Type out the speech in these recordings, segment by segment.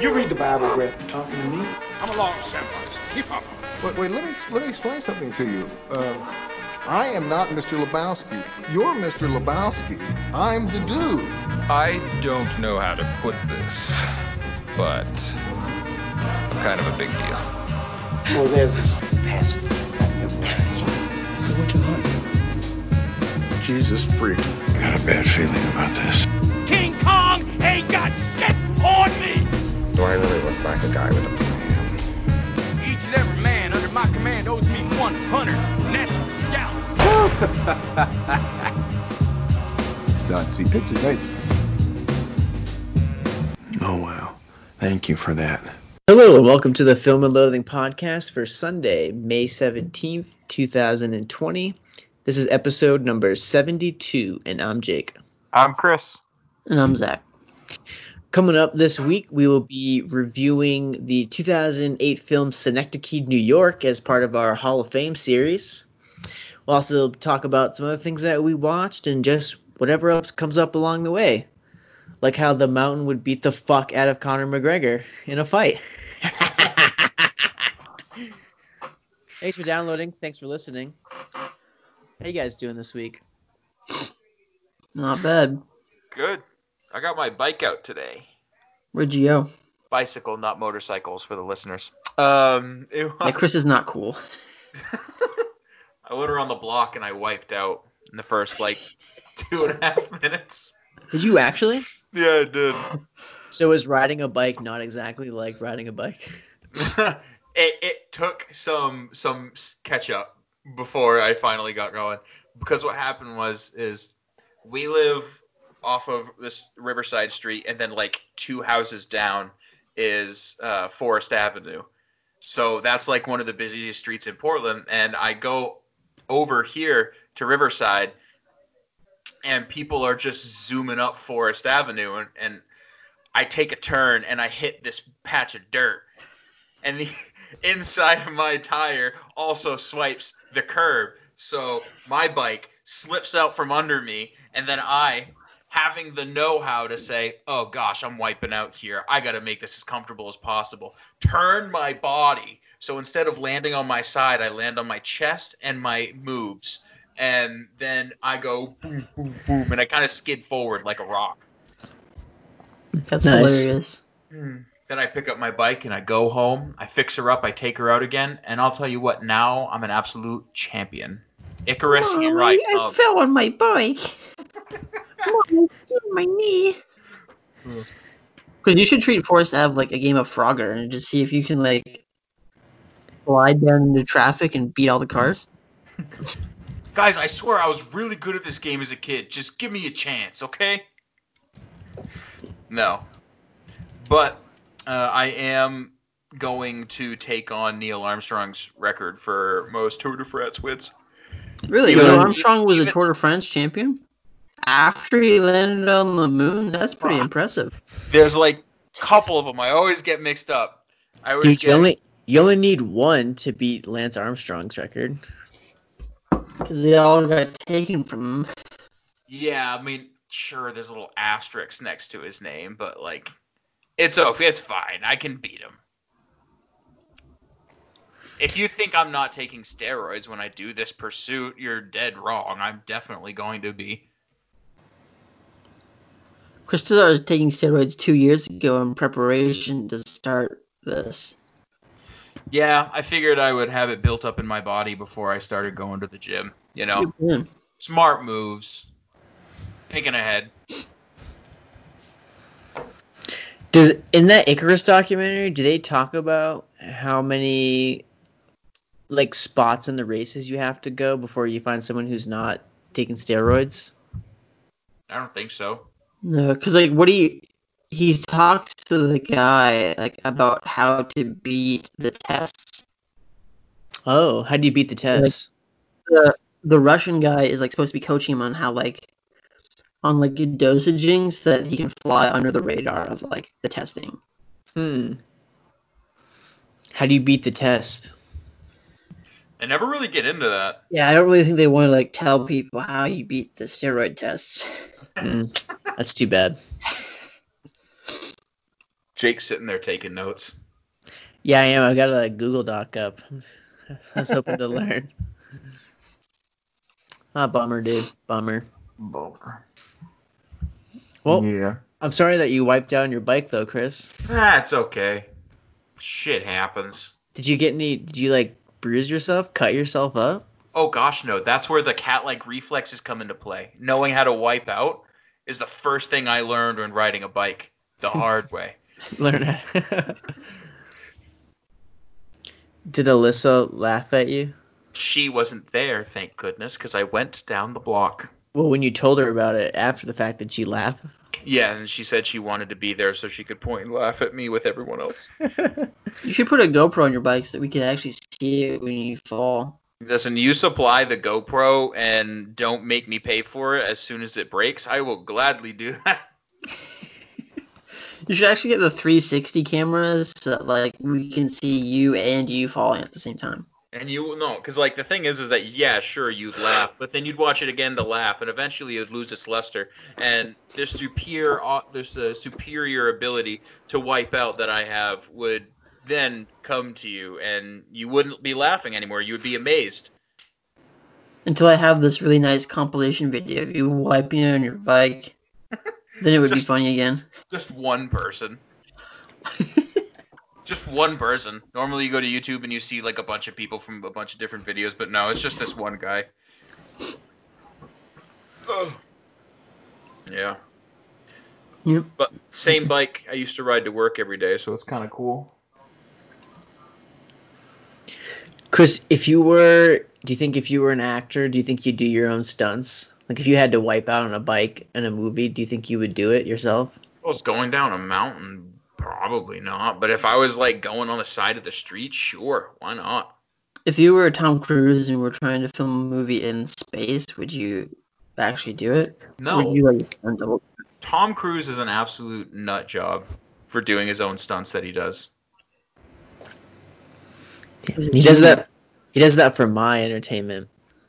You read the Bible, Brett. Talking to me? Come along, Samwise. Keep up. Wait, wait, let me let me explain something to you. Uh, I am not Mr. Lebowski. You're Mr. Lebowski. I'm the dude. I don't know how to put this, but I'm kind of a big deal. Well, there's this past that never ends. So what you want? Jesus freak. I got a bad feeling about this. Like a guy with a plan? Each and every man under my command owes me 100 natural scalps. Starting to see pictures, ain't? Oh, wow. Thank you for that. Hello and welcome to the Film and Loathing podcast for Sunday, May 17th, 2020. This is episode number 72, and I'm Jake. I'm Chris. And I'm Zach. Coming up this week, we will be reviewing the 2008 film Synecdoche, New York, as part of our Hall of Fame series. We'll also talk about some other things that we watched and just whatever else comes up along the way. Like how the mountain would beat the fuck out of Conor McGregor in a fight. Thanks for downloading. Thanks for listening. How you guys doing this week? Not bad. Good. I got my bike out today. Where'd you go? Bicycle, not motorcycles for the listeners. Um, it Yeah, Chris is not cool. I went around the block and I wiped out in the first like two and a half minutes. Did you actually? Yeah, I did. So is riding a bike not exactly like riding a bike? it it took some some catch up before I finally got going because what happened was is we live off of this Riverside Street and then like two houses down is uh, Forest Avenue. So that's like one of the busiest streets in Portland and I go over here to Riverside and people are just zooming up Forest Avenue and, and I take a turn and I hit this patch of dirt and the inside of my tire also swipes the curb. So my bike slips out from under me, and then I, having the know-how to say, "Oh gosh, I'm wiping out here. I got to make this as comfortable as possible." Turn my body so instead of landing on my side, I land on my chest and my moves, and then I go boom, boom, boom, and I kind of skid forward like a rock. That's Nice. hilarious. Hmm. Then I pick up my bike and I go home. I fix her up. I take her out again, and I'll tell you what. Now I'm an absolute champion. Icarus, Oh, here I, I I come. fell on my bike. Mom, my knee. Because you should treat Forest Ave like a game of Frogger and just see if you can like glide down into traffic and beat all the cars. Guys, I swear I was really good at this game as a kid. Just give me a chance, okay? No. But uh, I am going to take on Neil Armstrong's record for most Tour de France wins. Really, Neil Armstrong was a even- Tour de France champion after he landed on the moon. That's pretty Wow. impressive. There's like a couple of them. I always get mixed up. I always Dude, get you only you only need one to beat Lance Armstrong's record. Because they all got taken from him. Yeah, I mean, sure, there's a little asterisk next to his name, but like, it's okay, it's fine. I can beat him. If you think I'm not taking steroids when I do this pursuit, you're dead wrong. I'm definitely going to be. Chris started taking steroids two years ago in preparation to start this. Yeah, I figured I would have it built up in my body before I started going to the gym. You know, smart moves. Thinking ahead. Does in that Icarus documentary, do they talk about how many like spots in the races you have to go before you find someone who's not taking steroids? I don't think so. No, because like, what do you? He talks to the guy like about how to beat the tests. Oh, how do you beat the test? The the Russian guy is like supposed to be coaching him on how like on like dosaging so that he can fly under the radar of like the testing. Hmm. How do you beat the test? They never really get into that. Yeah, I don't really think they want to like tell people how you beat the steroid tests. Hmm. That's too bad. Jake's sitting there taking notes. Yeah, I am. I've got a Google Doc up. I was hoping to learn. Ah, bummer, dude. Bummer. Bummer. Well, yeah. I'm sorry that you wiped down your bike though, Chris. That's okay. Shit happens. Did you get any? Did you like bruise yourself? Cut yourself up? Oh gosh, no. That's where the cat-like reflexes come into play. Knowing how to wipe out is the first thing I learned when riding a bike the hard way. Learn it. Did Alyssa laugh at you? She wasn't there, thank goodness, because I went down the block. Well, when you told her about it after the fact, did she laugh? Yeah, and she said she wanted to be there so she could point and laugh at me with everyone else. You should put a GoPro on your bike so that we can actually see it when you fall. Listen, you supply the GoPro and don't make me pay for it as soon as it breaks. I will gladly do that. You should actually get the 360 cameras so that like we can see you and you falling at the same time. And you no, because like the thing is, is that yeah, sure you'd laugh, but then you'd watch it again to laugh, and eventually it would lose its luster. And this superior, this uh, superior ability to wipe out that I have would then come to you, and you wouldn't be laughing anymore. You would be amazed. Until I have this really nice compilation video of you wiping on your bike. then it would be Just- funny again. Just one person. just one person. Normally you go to YouTube and you see like a bunch of people from a bunch of different videos, but no, it's just this one guy. Ugh. Yeah. Yep. But same bike I used to ride to work every day, so it's kind of cool. Chris, if you were, do you think if you were an actor, do you think you'd do your own stunts? Like if you had to wipe out on a bike in a movie, do you think you would do it yourself? If I was going down a mountain, probably not. But if I was like going on the side of the street, sure, why not? If you were Tom Cruise and were trying to film a movie in space, would you actually do it? No. Would you like? Tom Cruise is an absolute nut job for doing his own stunts that he does. He does that. He does that for my entertainment.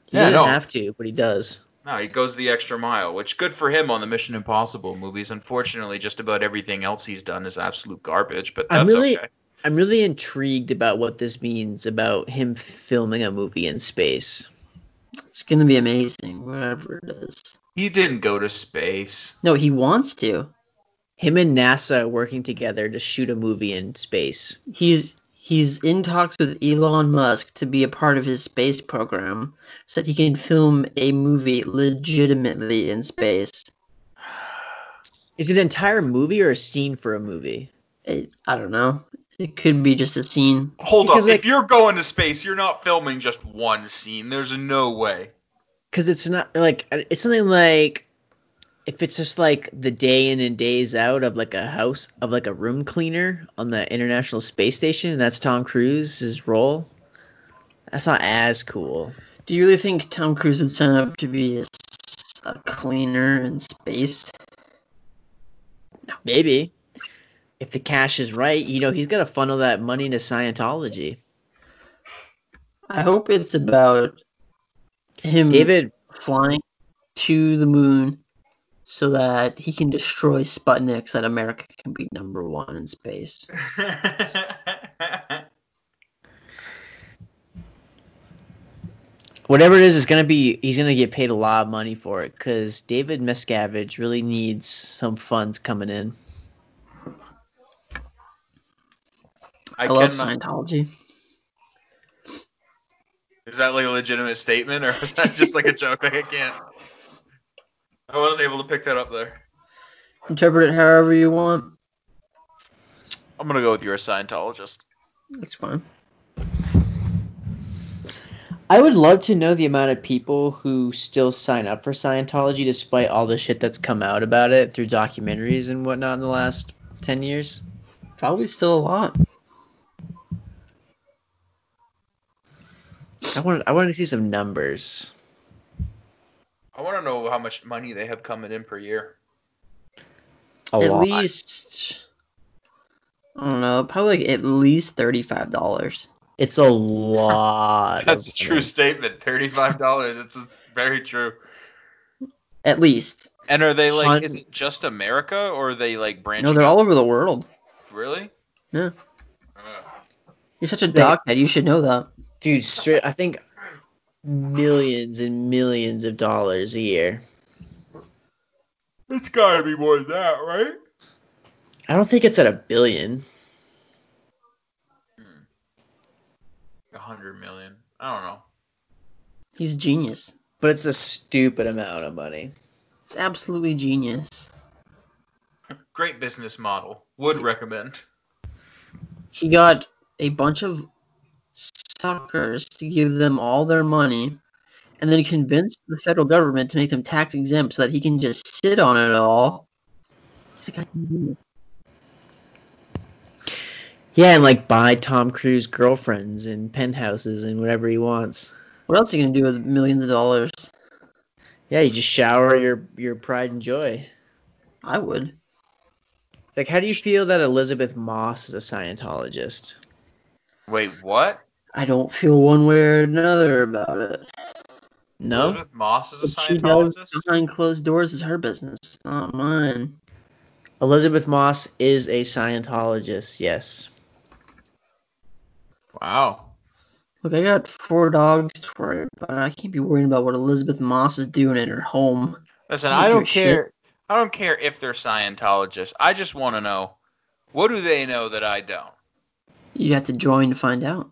He Yeah, doesn't no. have to, but he does. No, he goes the extra mile, which good for him on the Mission Impossible movies. Unfortunately, just about everything else he's done is absolute garbage, but I'm really, okay. I'm really intrigued about what this means about him filming a movie in space. It's gonna be amazing, whatever it is. He didn't go to space. No, he wants to. Him and NASA are working together to shoot a movie in space. He's he's in talks with Elon Musk to be a part of his space program so that he can film a movie legitimately in space. Is it an entire movie or a scene for a movie? It, I don't know. It could be just a scene. Hold Because, up, like- if you're going to space, you're not filming just one scene. There's no way. Because it's not like it's something like if it's just like the day in and days out of like a house of like a room cleaner on the International Space Station, and that's Tom Cruise's role. That's not as cool. Do you really think Tom Cruise would sign up to be a cleaner in space? Maybe if the cash is right, you know, he's got to funnel that money into Scientology. I hope it's about him David, flying to the moon so that he can destroy Sputnik so that America can be number one in space. whatever it is, it's gonna be he's gonna get paid a lot of money for it because David Miscavige really needs some funds coming in. I, I love Scientology. Is that like a legitimate statement, or is that just like a joke? Like I can't. I wasn't able to pick that up there. Interpret it however you want. I'm gonna go with you're a Scientologist. That's fine. I would love to know the amount of people who still sign up for Scientology despite all the shit that's come out about it through documentaries and whatnot in the last 10 years. Probably still a lot. I want I want to see some numbers. I want to know how much money they have coming in per year. A at lot. least I don't know, probably like at least thirty-five dollars. It's a lot. That's a true money. statement. Thirty-five dollars. It's a- very true. At least. And are they like? Hun- Is it just America, or are they like branching? No, they're out? all over the world. Really? Yeah. Uh, You're such a doghead. You should know that. Dude, straight. I think millions and millions of dollars a year. it's gotta be more than that, right? I don't think it's at a billion. Hmm. A hundred million. I don't know. He's genius. But it's a stupid amount of money. It's absolutely genius. Great business model. Would recommend. He got a bunch of suckers to give them all their money, and then convince the federal government to make them tax exempt so that he can just sit on it all. He's a goddamn genius. Yeah, and like buy Tom Cruise girlfriends and penthouses and whatever he wants. What else are you gonna do with millions of dollars? Yeah, you just shower your your pride and joy. I would. Like, how do you feel that Elisabeth Moss is a Scientologist? Wait, what? I don't feel one way or another about it. No. Elisabeth Moss is a What she Scientologist? behind closed doors is her business, not mine. Elisabeth Moss is a Scientologist. Yes. Wow. Look, I got four dogs to worry about. I can't be worrying about what Elisabeth Moss is doing in her home. Listen, Don't I don't a shit. care. I don't care if they're Scientologists. I just want to know what do they know that I don't. You have to join to find out.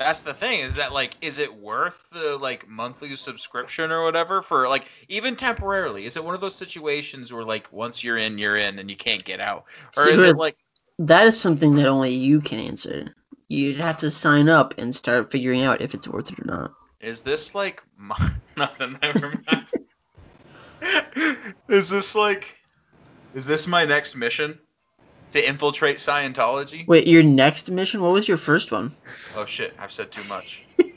That's the thing is that like is it worth the like monthly subscription or whatever for like even temporarily? Is it one of those situations where like once you're in you're in and you can't get out? Or See, is it like That is something that only you can answer. You'd have to sign up and start figuring out if it's worth it or not. is this like my, nothing never mind. is this like is this my next mission? To infiltrate Scientology? Wait, your next mission? What was your first one? Oh shit, I've said too much.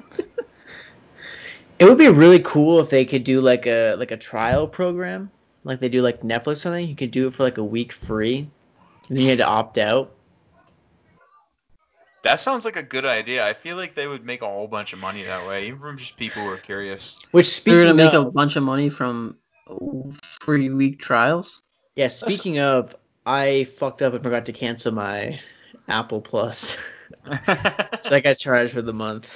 It would be really cool if they could do like a like a trial program, like they do like Netflix or something. You could do it for like a week free, and then you had to opt out. That sounds like a good idea. I feel like they would make a whole bunch of money that way, even from just people who are curious. Which You're gonna make of, a bunch of money from free week trials. yeah, speaking of, I fucked up and forgot to cancel my Apple Plus, so I got charged for the month.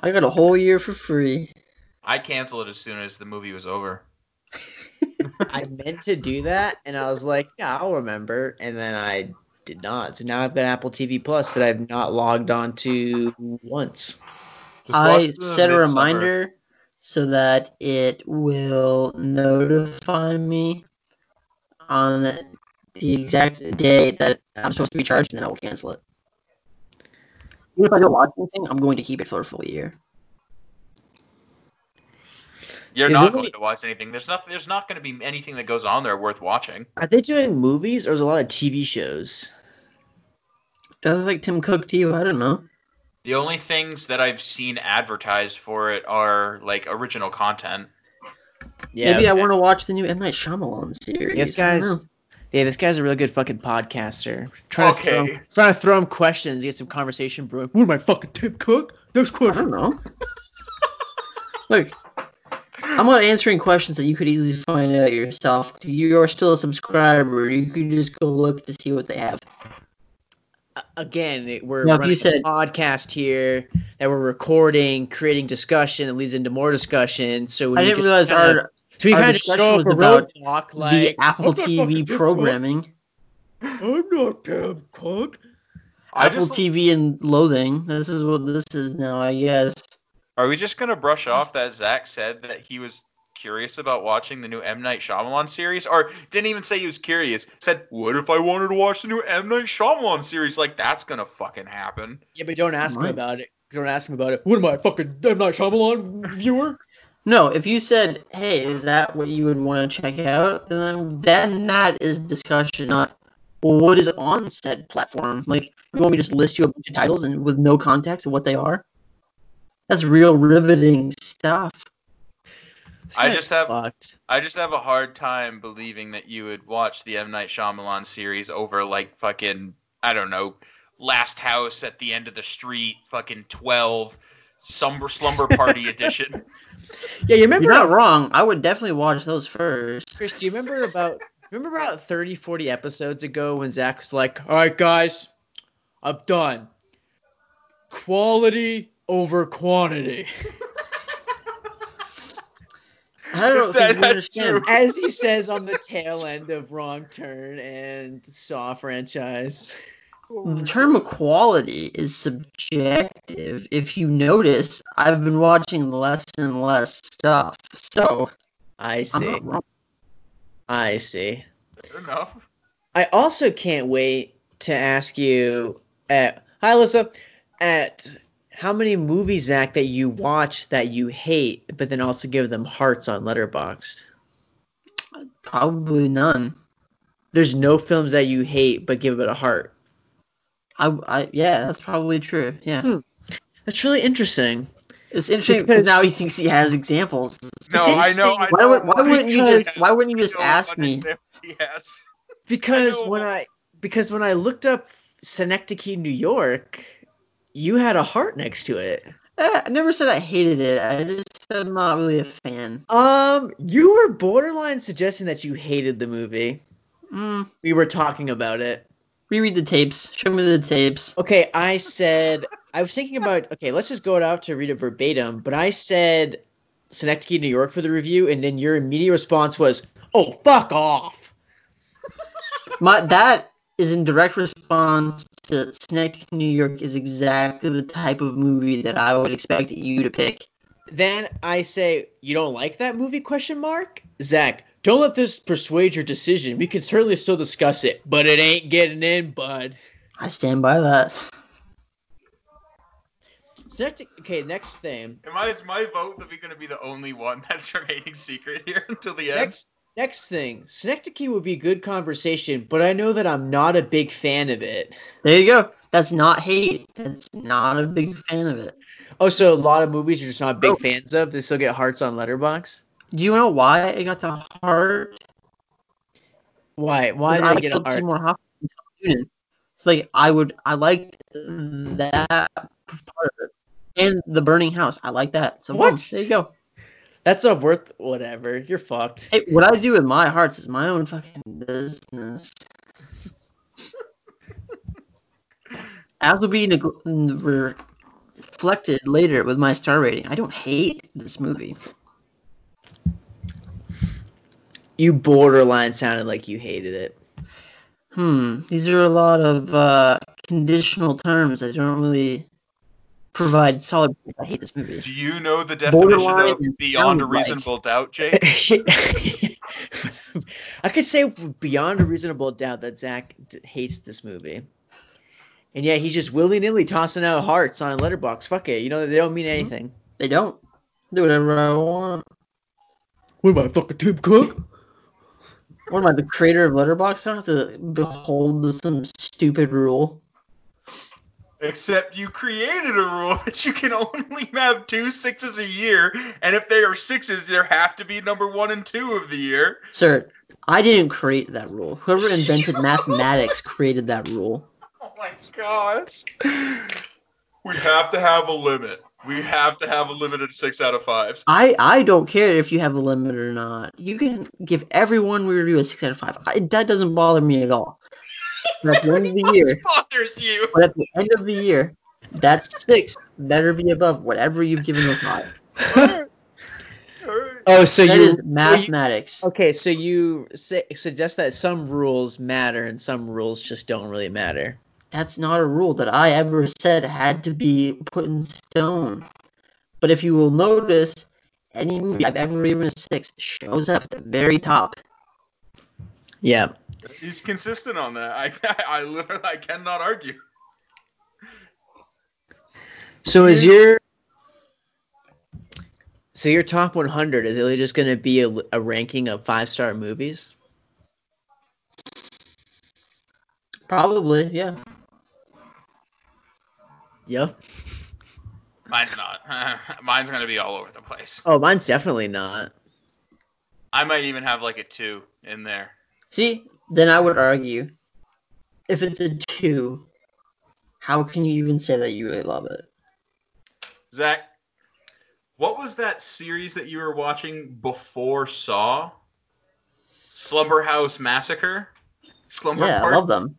I got a whole year for free. I canceled it as soon as the movie was over. I meant to do that, and I was like, yeah, I'll remember, and then I did not. So now I've got Apple TV Plus that I've not logged on to once. I set a reminder so that it will notify me on the, the exact day that I'm supposed to be charged, and then I will cancel it. Even if I don't watch anything, I'm going to keep it for a full year. You're Is not going really- to watch anything. There's nothing. There's not going to be anything that goes on there worth watching. Are they doing movies or is a lot of TV shows? Does it look like Tim Cook to you? I don't know. The only things that I've seen advertised for it are like original content. Yeah, Maybe I want to watch the new M Night Shyamalan series. Yes, I don't guys. Yeah, this guy's a really good fucking podcaster. Trying to throw him, trying to throw him questions, get some conversation brewing. What am I fucking Tim Cook? Next I don't question. know. Look, I'm not answering questions that you could easily find out yourself. 'cause You are still a subscriber. You could just go look to see what they have. Again, it- we're Now, running you said- a podcast here that we're recording, creating discussion. It leads into more discussion. So we I didn't realize our so we our kind of just discussion show was up a about roadblock like the Apple "I'm not fucking TV programming. I'm not Tim Cook. Apple just- TV and loathing. This is what this is now, I guess. Are we just gonna brush off that Zach said that he was curious about watching the new M Night Shyamalan series, or didn't even say he was curious? Said, "What if I wanted to watch the new M Night Shyamalan series?" Like that's gonna fucking happen. Yeah, but don't ask him about it. Don't ask him about it. What am I, fucking M Night Shyamalan viewer? No, if you said, "Hey, is that what you would want to check out?" then then that is discussion, not well, what is on said platform. Like, you want me to just list you a bunch of titles and with no context of what they are? That's real riveting stuff. I just have- fucked. I just have a hard time believing that you would watch the M Night Shyamalan series over like fucking I don't know, Last House at the End of the Street, fucking Twelve, Slumber Slumber Party edition. Yeah, you remember You're not wrong. I would definitely watch those first. Chris, do you remember about Remember about 30, 40 episodes ago when Zach was like, all right, guys, I'm done. Quality over quantity. I don't know that- if you that's understand. true. As he says on the tail end of Wrong Turn and Saw franchise. The term equality is subjective. If you notice, I've been watching less and less stuff. So I I'm see. not wrong. I see. Fair enough. I also can't wait to ask you at Hi Alyssa at how many movies Zach that you watch that you hate, but then also give them hearts on Letterboxd. Probably none. There's no films that you hate but give it a heart. I, I yeah, that's probably true. Yeah. Hmm. That's really interesting. It's interesting Because- because now he thinks he has examples. No, I know. interesting. I Why know would, why wouldn't you just- why wouldn't you just ask me? understand what he has. Because I when I because when I looked up Synecdoche, New York, you had a heart next to it. Eh, I never said I hated it. I just said I'm not really a fan. Um, you were borderline suggesting that you hated the movie. Mm, We were talking about it. Reread the tapes. Show me the tapes. Okay, I said I was thinking about okay, let's just go it out to read it verbatim, but I said Synecdoche, New York for the review, and then your immediate response was, "Oh, fuck off." My that is in direct response to Snake New York is exactly the type of movie that I would expect you to pick. Then I say, "You don't like that movie?" Question mark. Zach, don't let this persuade your decision. We can certainly still discuss it, but it ain't getting in, bud. I stand by that. Synecdoche. Okay, next thing. Am I, is my vote that we're going to be the only one that's remaining secret here until the end? Next, next thing. Synecdoche would be good conversation, but I know that I'm not a big fan of it. There you go. That's not hate. That's not a big fan of it. Oh, so a lot of movies you're just not big Oh. fans of. They still get hearts on Letterboxd. Do you know why it got the heart? Why? Why did I get a heart? Seymour Hoffman. It's like I would I liked that part of it. And the burning house. I like that. So boom, What? there you go. That's not worth whatever. You're fucked. Hey, what I do with my hearts is my own fucking business. As will be neg- reflected later with my star rating. I don't hate this movie. You borderline sounded like you hated it. Hmm. These are a lot of uh, conditional terms that don't really provide solid. proof I hate this movie. Do you know the definition Borderline of and beyond a sound like. reasonable doubt, Jake? I could say beyond a reasonable doubt that Zach d- hates this movie. And yeah, he's just willy nilly tossing out hearts on a Letterboxd. Fuck it. You know, they don't mean anything. They don't do whatever I want. What am I, fucking Tim Cook? What am I, the creator of Letterboxd? I don't have to behold to some stupid rule. Except you created a rule that you can only have two sixes a year, and if they are sixes, there have to be number one and two of the year. Sir, I didn't create that rule. Whoever invented mathematics created that rule. Oh my gosh. We have to have a limit. We have to have a limited six out of fives. I, I don't care if you have a limit or not. You can give everyone we review a 6 out of 5. I, that doesn't bother me at all. But at the end of the year, What bothers you? but at the end of the year, that 6 better be above whatever you've given a 5. Alright. Oh, so That you is mathematics. Okay, so you say, suggest that some rules matter and some rules just don't really matter. That's not a rule that I ever said had to be put in stone. But if you will notice, any movie I've ever given a 6 shows up at the very top. Yeah. He's consistent on that. I, I, literally I cannot argue. So is your so your top 100 is it just going to be a, a ranking of five star movies? Probably, yeah. Yep. Mine's not. Mine's gonna be all over the place. Oh, mine's definitely not. I might even have like a two in there. See, then I would argue if it's a 2, how can you even say that you really love it? Zach, what was that series that you were watching before Saw? Slumber House Massacre. Slumber Yeah, I love them.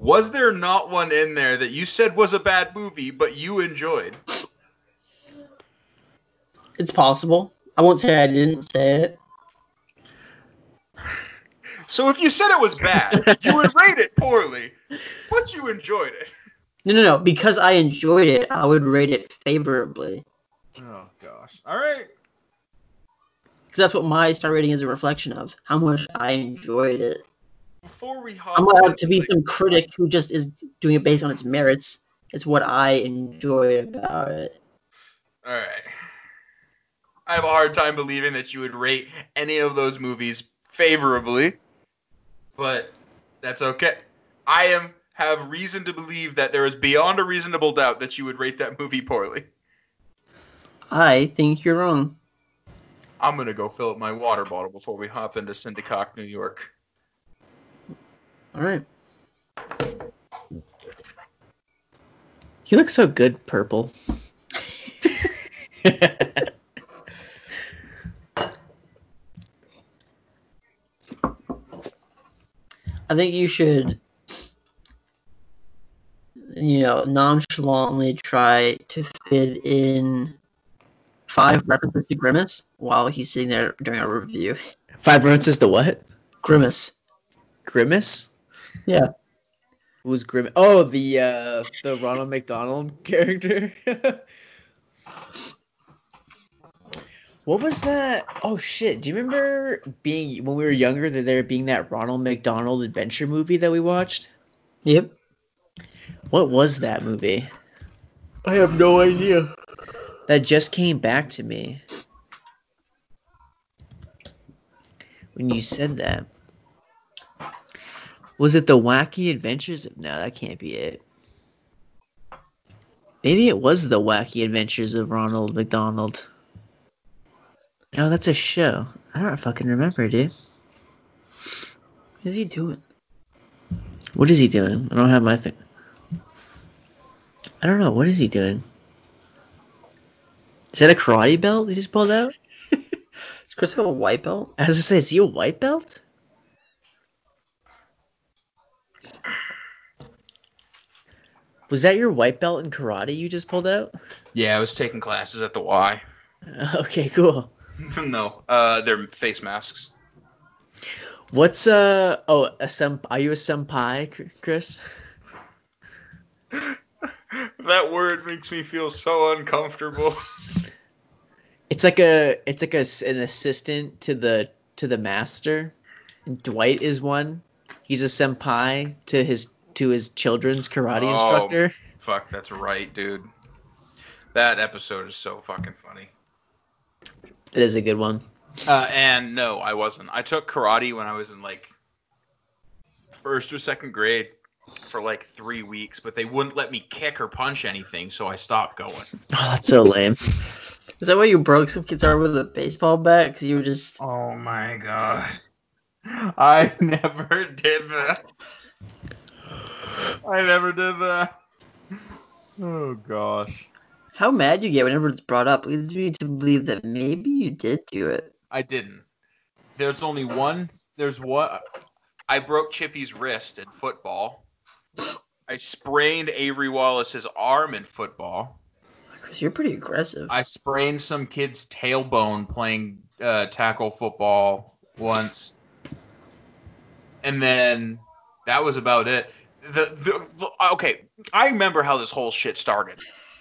Was there not one in there that you said was a bad movie, but you enjoyed? It's possible. I won't say I didn't say it. So if you said it was bad, you would rate it poorly, but you enjoyed it. No, no, no. Because I enjoyed it, I would rate it favorably. Oh gosh. All right. Because that's what my star rating is a reflection of. How much I enjoyed it. Before we hop I'm out to be into- some critic who just is doing it based on its merits. It's what I enjoy about it. All right. I have a hard time believing that you would rate any of those movies favorably, but that's okay. I am have reason to believe that there is beyond a reasonable doubt that you would rate that movie poorly. I think you're wrong. I'm gonna go fill up my water bottle before we hop into Syndicock, New York. All right. He looks so good purple. I think you should, you know, nonchalantly try to fit in five references to Grimace while he's sitting there during a review. Five references to what? Grimace. Grimace? Yeah. Who's Grim? Oh, the uh, the Ronald McDonald character. what was that? Oh shit! Do you remember being when we were younger that there being that Ronald McDonald adventure movie that we watched? Yep. What was that movie? I have no idea. That just came back to me when you said that. Was it the Wacky Adventures of? No, that can't be it. Maybe it was the Wacky Adventures of Ronald McDonald. No, that's a show. I don't fucking remember, dude. What is he doing? What is he doing? I don't have my thing. I don't know. What is he doing? Is that a karate belt he just pulled out? Does Chris have a white belt? I was gonna say, is he a white belt? Was that your white belt in karate you just pulled out? Yeah, I was taking classes at the Y. Okay, cool. no, uh, they're face masks. What's uh oh a sem are you a senpai, Chris? that word makes me feel so uncomfortable. It's like a it's like a an assistant to the to the master. And Dwight is one. He's a senpai to his to his children's karate Oh. instructor. Fuck, that's right, dude. That episode is so fucking funny. It is a good one. Uh, and no, I wasn't. I took karate when I was in like first or second grade for like three weeks, but they wouldn't let me kick or punch anything, so I stopped going. Oh, that's so lame. Is that why you broke some kid's arm with a baseball bat? Because you were just. Oh my god. I never did that. I never did that. Oh gosh. How mad you get whenever it's brought up leads me to believe that maybe you did do it. I didn't. There's only one. There's one. I broke Chippy's wrist in football. I sprained Avery Wallace's arm in football. Chris, you're pretty aggressive. I sprained some kid's tailbone playing uh, tackle football once, and then that was about it. The, the, the okay, I remember how this whole shit started.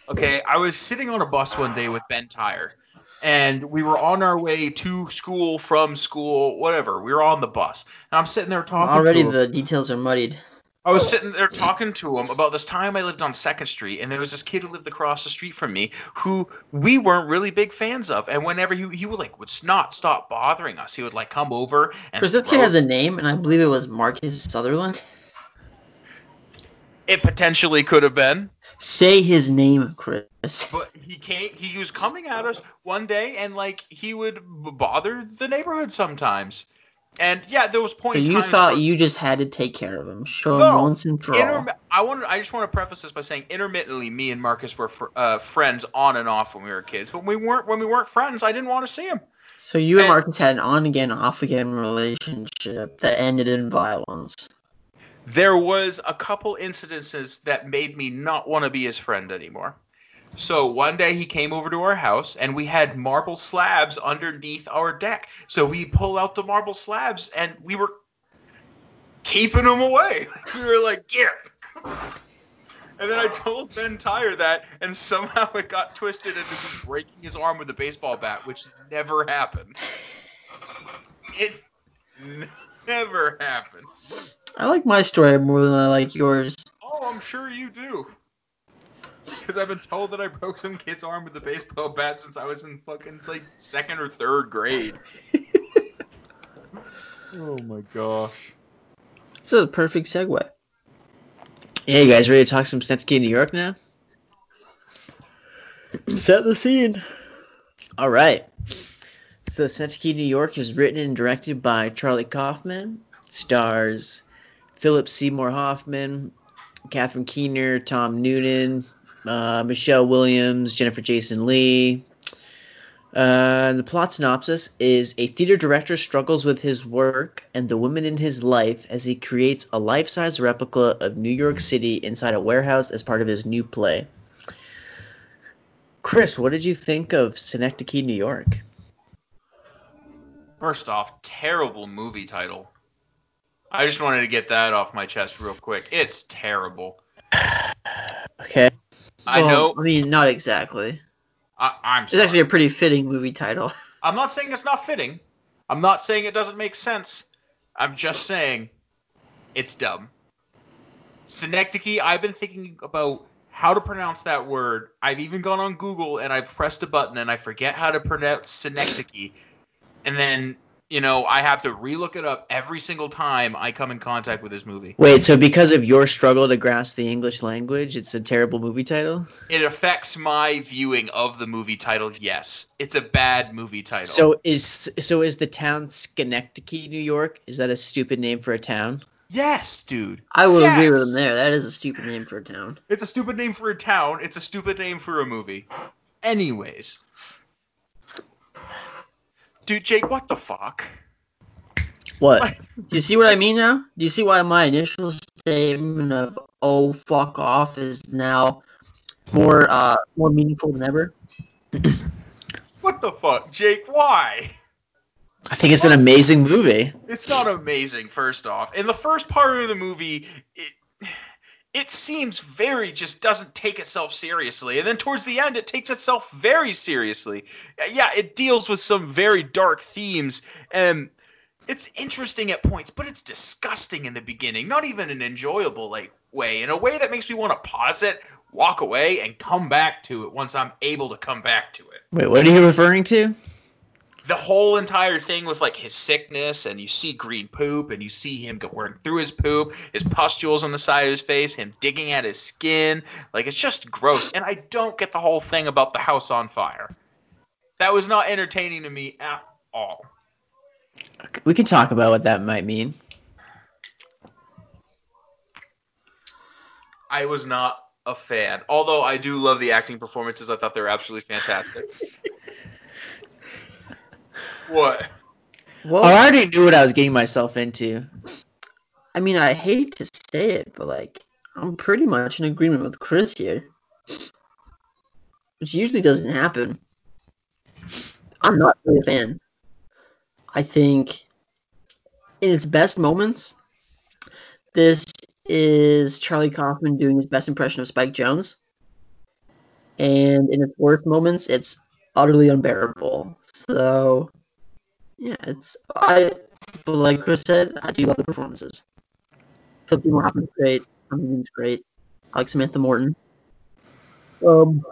Okay, I was sitting on a bus one day with Ben Tyre, and we were on our way to school, from school, whatever. We were on the bus, and I'm sitting there talking Already to him. the details are muddied. I was sitting there talking to him about this time I lived on Second Street, and there was this kid who lived across the street from me who we weren't really big fans of. And whenever he he would like would not stop bothering us, he would like come over and this kid has a name, and I believe it was Marcus Sutherland. it potentially could have been, Say his name, Chris. but he came. He was coming at us one day, and like he would b- bother the neighborhood sometimes. And yeah, there was So you thought where- you just had to take care of him, show him once and for all. I want. I just want to preface this by saying, intermittently, me and Marcus were fr- uh, friends on and off when we were kids. But when we weren't when we weren't friends, I didn't want to see him. So you and And- Marcus had an on again, off again relationship that ended in violence. There was a couple incidences that made me not want to be his friend anymore. So one day he came over to our house and we had marble slabs underneath our deck. So we pull out the marble slabs and we were keeping them away. We were like, get. And then I told Ben Tyre that, and somehow it got twisted into breaking his arm with a baseball bat, which never happened. It never happened. I like my story more than I like yours. Oh, I'm sure you do. Because I've been told that I broke some kid's arm with a baseball bat since I was in fucking like second or third grade. oh my gosh. It's a perfect segue. Yeah, you guys ready to talk some Synecdoche, New York now? Set the scene. All right. So Synecdoche, New York is written and directed by Charlie Kaufman. Stars Philip Seymour Hoffman, Catherine Keener, Tom Noonan, uh, Michelle Williams, Jennifer Jason Lee. Uh, the plot synopsis is a theater director struggles with his work and the women in his life as he creates a life-size replica of New York City inside a warehouse as part of his new play. Chris, what did you think of Synecdoche, New York? First off, terrible movie title. I just wanted to get that off my chest real quick. It's terrible. Okay. I Well, know. I mean, not exactly. I, I'm It's actually a pretty fitting movie title. I'm not saying it's not fitting. I'm not saying it doesn't make sense. I'm just saying it's dumb. Synecdoche, I've been thinking about how to pronounce that word. I've even gone on Google and I've pressed a button and I forget how to pronounce Synecdoche. And then, you know, I have to relook it up every single time I come in contact with this movie. Wait, so because of your struggle to grasp the English language, it's a terrible movie title? It affects my viewing of the movie title, yes. It's a bad movie title. So is so is the town Schenectady, New York? Is that a stupid name for a town? yes, dude. I would agree with Yes. him there. That is a stupid name for a town. It's a stupid name for a town. It's a stupid name for a movie. Anyways. Dude, Jake, what the fuck? What? Do you see what I mean now? Do you see why my initial statement of "oh fuck off" is now more uh more meaningful than ever? What the fuck? Jake, why? I think it's an amazing movie. It's not amazing, first off. In the first part of the movie, it it seems very just doesn't take itself seriously. And then towards the end, it takes itself very seriously. Uh, yeah, it deals with some very dark themes, and it's interesting at points, but it's disgusting in the beginning. Not even an enjoyable like way, in a way that makes me want to pause it, walk away, and come back to it once I'm able to come back to it Wait, what are you referring to? The whole entire thing with like his sickness and you see green poop and you see him going through his poop his pustules on the side of his face him digging at his skin. Like it's just gross. And i don't get the whole thing about the house on fire. That was not entertaining to me at all. We can talk about what that might mean. i was not a fan. Although i do love the acting performances. I thought they were absolutely fantastic what Well, I already knew what I was getting myself into. I mean, I hate to say it, but like, I'm pretty much in agreement with Chris here, which usually doesn't happen. I'm not really a fan. I think in its best moments, this is Charlie Kaufman doing his best impression of Spike Jonze, and in its worst moments, it's utterly unbearable. So, yeah, it's I. But like Chris said, I do love the performances. Seymour Hoffman's great. Tom's great. I like Samantha Morton. Um,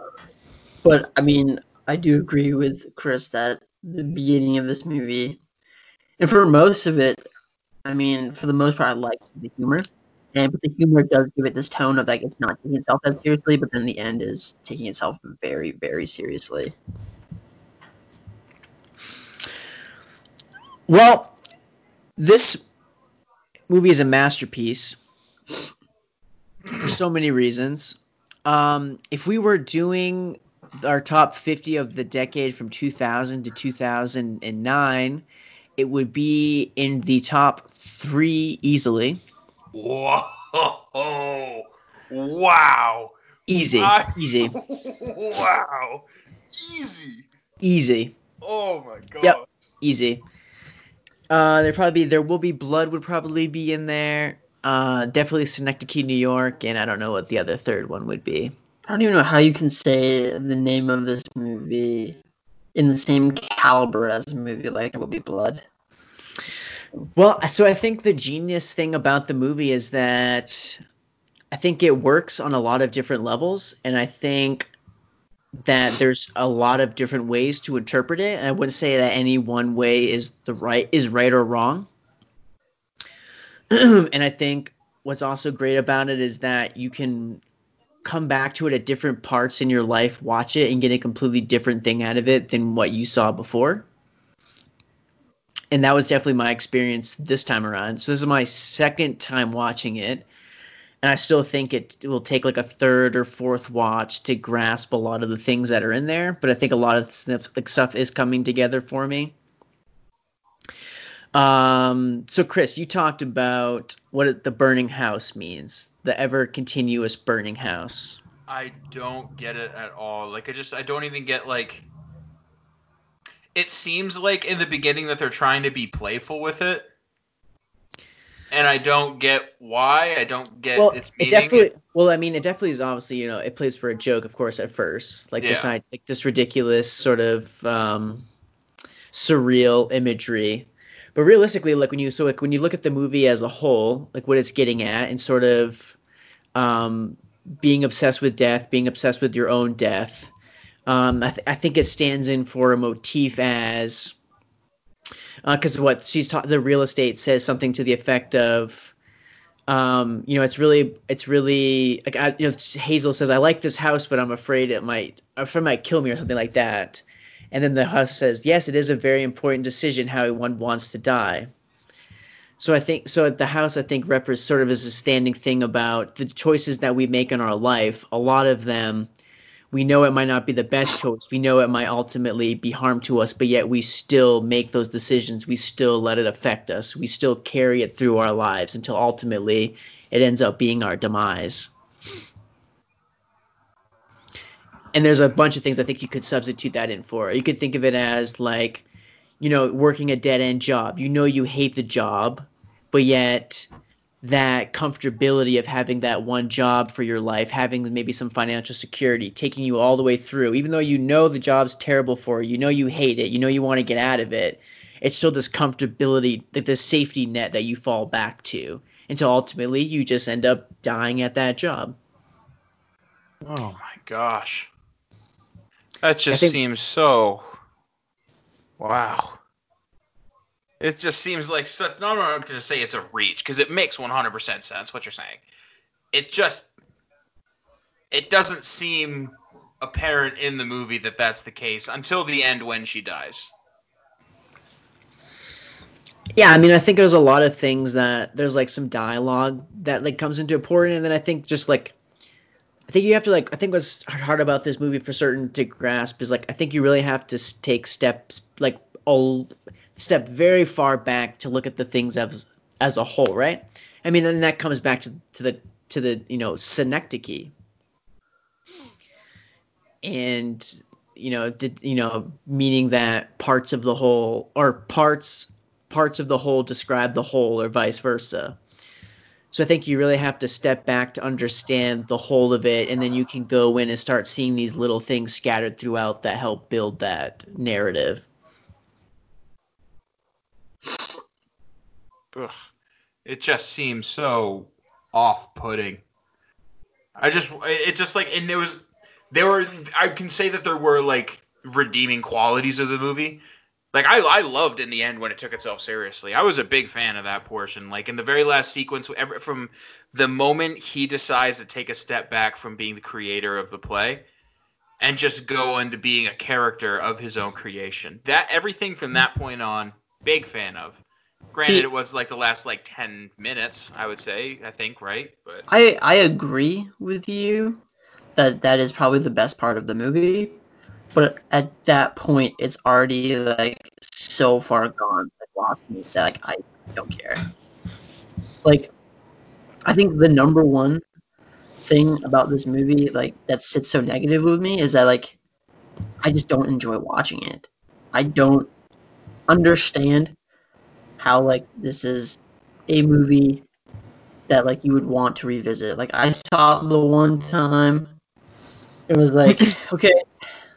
but I mean, I do agree with Chris that the beginning of this movie, and for most of it, I mean, for the most part, I like the humor, and but the humor does give it this tone of like it's not taking itself that seriously, but then the end is taking itself very, very seriously. Well, this movie is a masterpiece for so many reasons. Um, if we were doing our top 50 of the decade from 2000 to 2009, it would be in the top three easily. Whoa! Wow! Easy, I- easy, wow! Easy! easy, Oh my god! Yep. easy. Uh, there probably there will be blood would probably be in there. Uh, definitely Synecdoche, New York, and I don't know what the other third one would be. I don't even know how you can say the name of this movie in the same caliber as a movie like It Will Be Blood. Well, so I think the genius thing about the movie is that I think it works on a lot of different levels, and I think that there's a lot of different ways to interpret it. And I wouldn't say that any one way is the right is right or wrong. and I think what's also great about it is that you can come back to it at different parts in your life, watch it, and get a completely different thing out of it than what you saw before and that was definitely my experience this time around. So this is my second time watching it, and I still think it, will take like a third or fourth watch to grasp a lot of the things that are in there. But I think a lot of stuff, like stuff is coming together for me. Um, so Chris, you talked about what the burning house means, the ever continuous burning house. I don't get it at all. Like I just I don't even get like it seems like in the beginning that they're trying to be playful with it. And I don't get why. I don't get well, its it definitely. Well, I mean, it definitely is obviously, you know, it plays for a joke, of course, at first, like this, Yeah. i- like this ridiculous sort of um, surreal imagery. But realistically, like when you so like when you look at the movie as a whole, like what it's getting at, and sort of um, being obsessed with death, being obsessed with your own death, um, I, th- I think it stands in for a motif as because what she's taught the real estate says something to the effect of um, you know it's really it's really like I, you know Hazel says I like this house but I'm afraid it might afraid it might kill me or something like that. And then the house says yes it is a very important decision how one wants to die. So I think so at the house I think represents sort of as a standing thing about the choices that we make in our life. A lot of them we know it might not be the best choice. We know it might ultimately be harm to us, but yet we still make those decisions. We still let it affect us. We still carry it through our lives until ultimately it ends up being our demise. And there's a bunch of things I think you could substitute that in for. You could think of it as like, you know, working a dead end job. You know you hate the job, but yet that comfortability of having that one job for your life, having maybe some financial security, taking you all the way through, even though you know the job's terrible for you, you know you hate it, you know you want to get out of it, it's still this comfortability, like this safety net that you fall back to until ultimately you just end up dying at that job. Oh my gosh. That just think- seems so. Wow. It just seems like such. No, no, I'm going to say it's a reach because it makes 100% sense what you're saying. It just. It doesn't seem apparent in the movie that that's the case until the end when she dies. Yeah, I mean, I think there's a lot of things that there's like some dialogue that like comes into important, and then I think just like I think you have to like I think what's hard about this movie for certain to grasp is like I think you really have to take steps like a step very far back to look at the things as as a whole, right? I mean, and that comes back to to the to the you know synecdoche, and you know the you know meaning that parts of the whole or parts parts of the whole describe the whole or vice versa. So I think you really have to step back to understand the whole of it, and then you can go in and start seeing these little things scattered throughout that help build that narrative. Ugh. It just seems so off-putting. I just, it's just like, and there was, there were, I can say that there were like redeeming qualities of the movie. Like I, I loved in the end when it took itself seriously. I was a big fan of that portion. Like in the very last sequence, from the moment he decides to take a step back from being the creator of the play, and just go into being a character of his own creation. That everything from that point on, big fan of. Granted, See- it was like the last like ten minutes, I would say. I think, right? But I I agree with you that that is probably the best part of the movie. but at that point, it's already like so far gone, like lost me that like I don't care. Like, I think the number one thing about this movie, like that sits so negative with me, is that like I just don't enjoy watching it. I don't understand how like this is a movie that like you would want to revisit. Like I saw it the one time, it was like okay,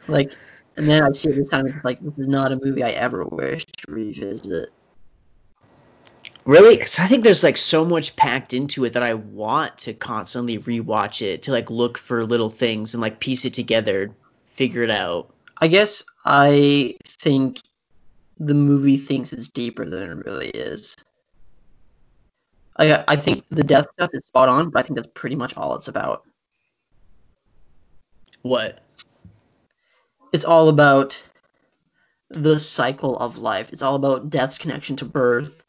like, and then I see it this time, it's like this is not a movie I ever wish to revisit. Really? Because I think there's like so much packed into it that I want to constantly rewatch it to like look for little things and like piece it together, figure it out. I guess I think the movie thinks it's deeper than it really is. I I think the death stuff is spot on, but I think that's pretty much all it's about. What? It's all about the cycle of life. It's all about death's connection to birth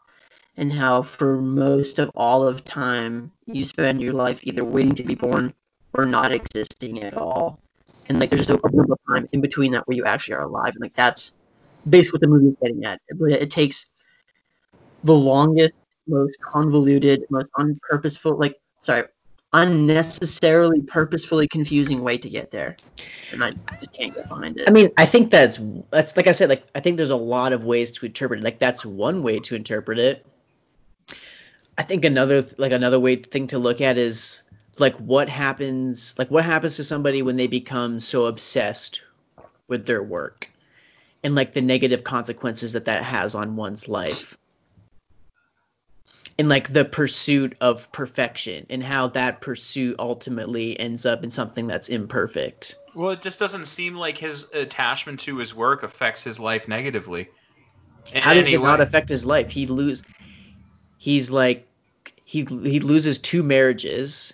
and how for most of all of time you spend your life either waiting to be born or not existing at all. And like there's just a of time in between that where you actually are alive. And like that's basically what the movie is getting at. It, takes the longest, most convoluted, most unpurposeful, like sorry, unnecessarily purposefully confusing way to get there. And I just can't get behind it. I mean, I think that's that's like I said, like I think there's a lot of ways to interpret it. Like that's one way to interpret it. I think another like another way thing to look at is like what happens like what happens to somebody when they become so obsessed with their work and like the negative consequences that that has on one's life. And like the pursuit of perfection and how that pursuit ultimately ends up in something that's imperfect. Well, it just doesn't seem like his attachment to his work affects his life negatively. How does it not affect his life? He lose he's like he he loses two marriages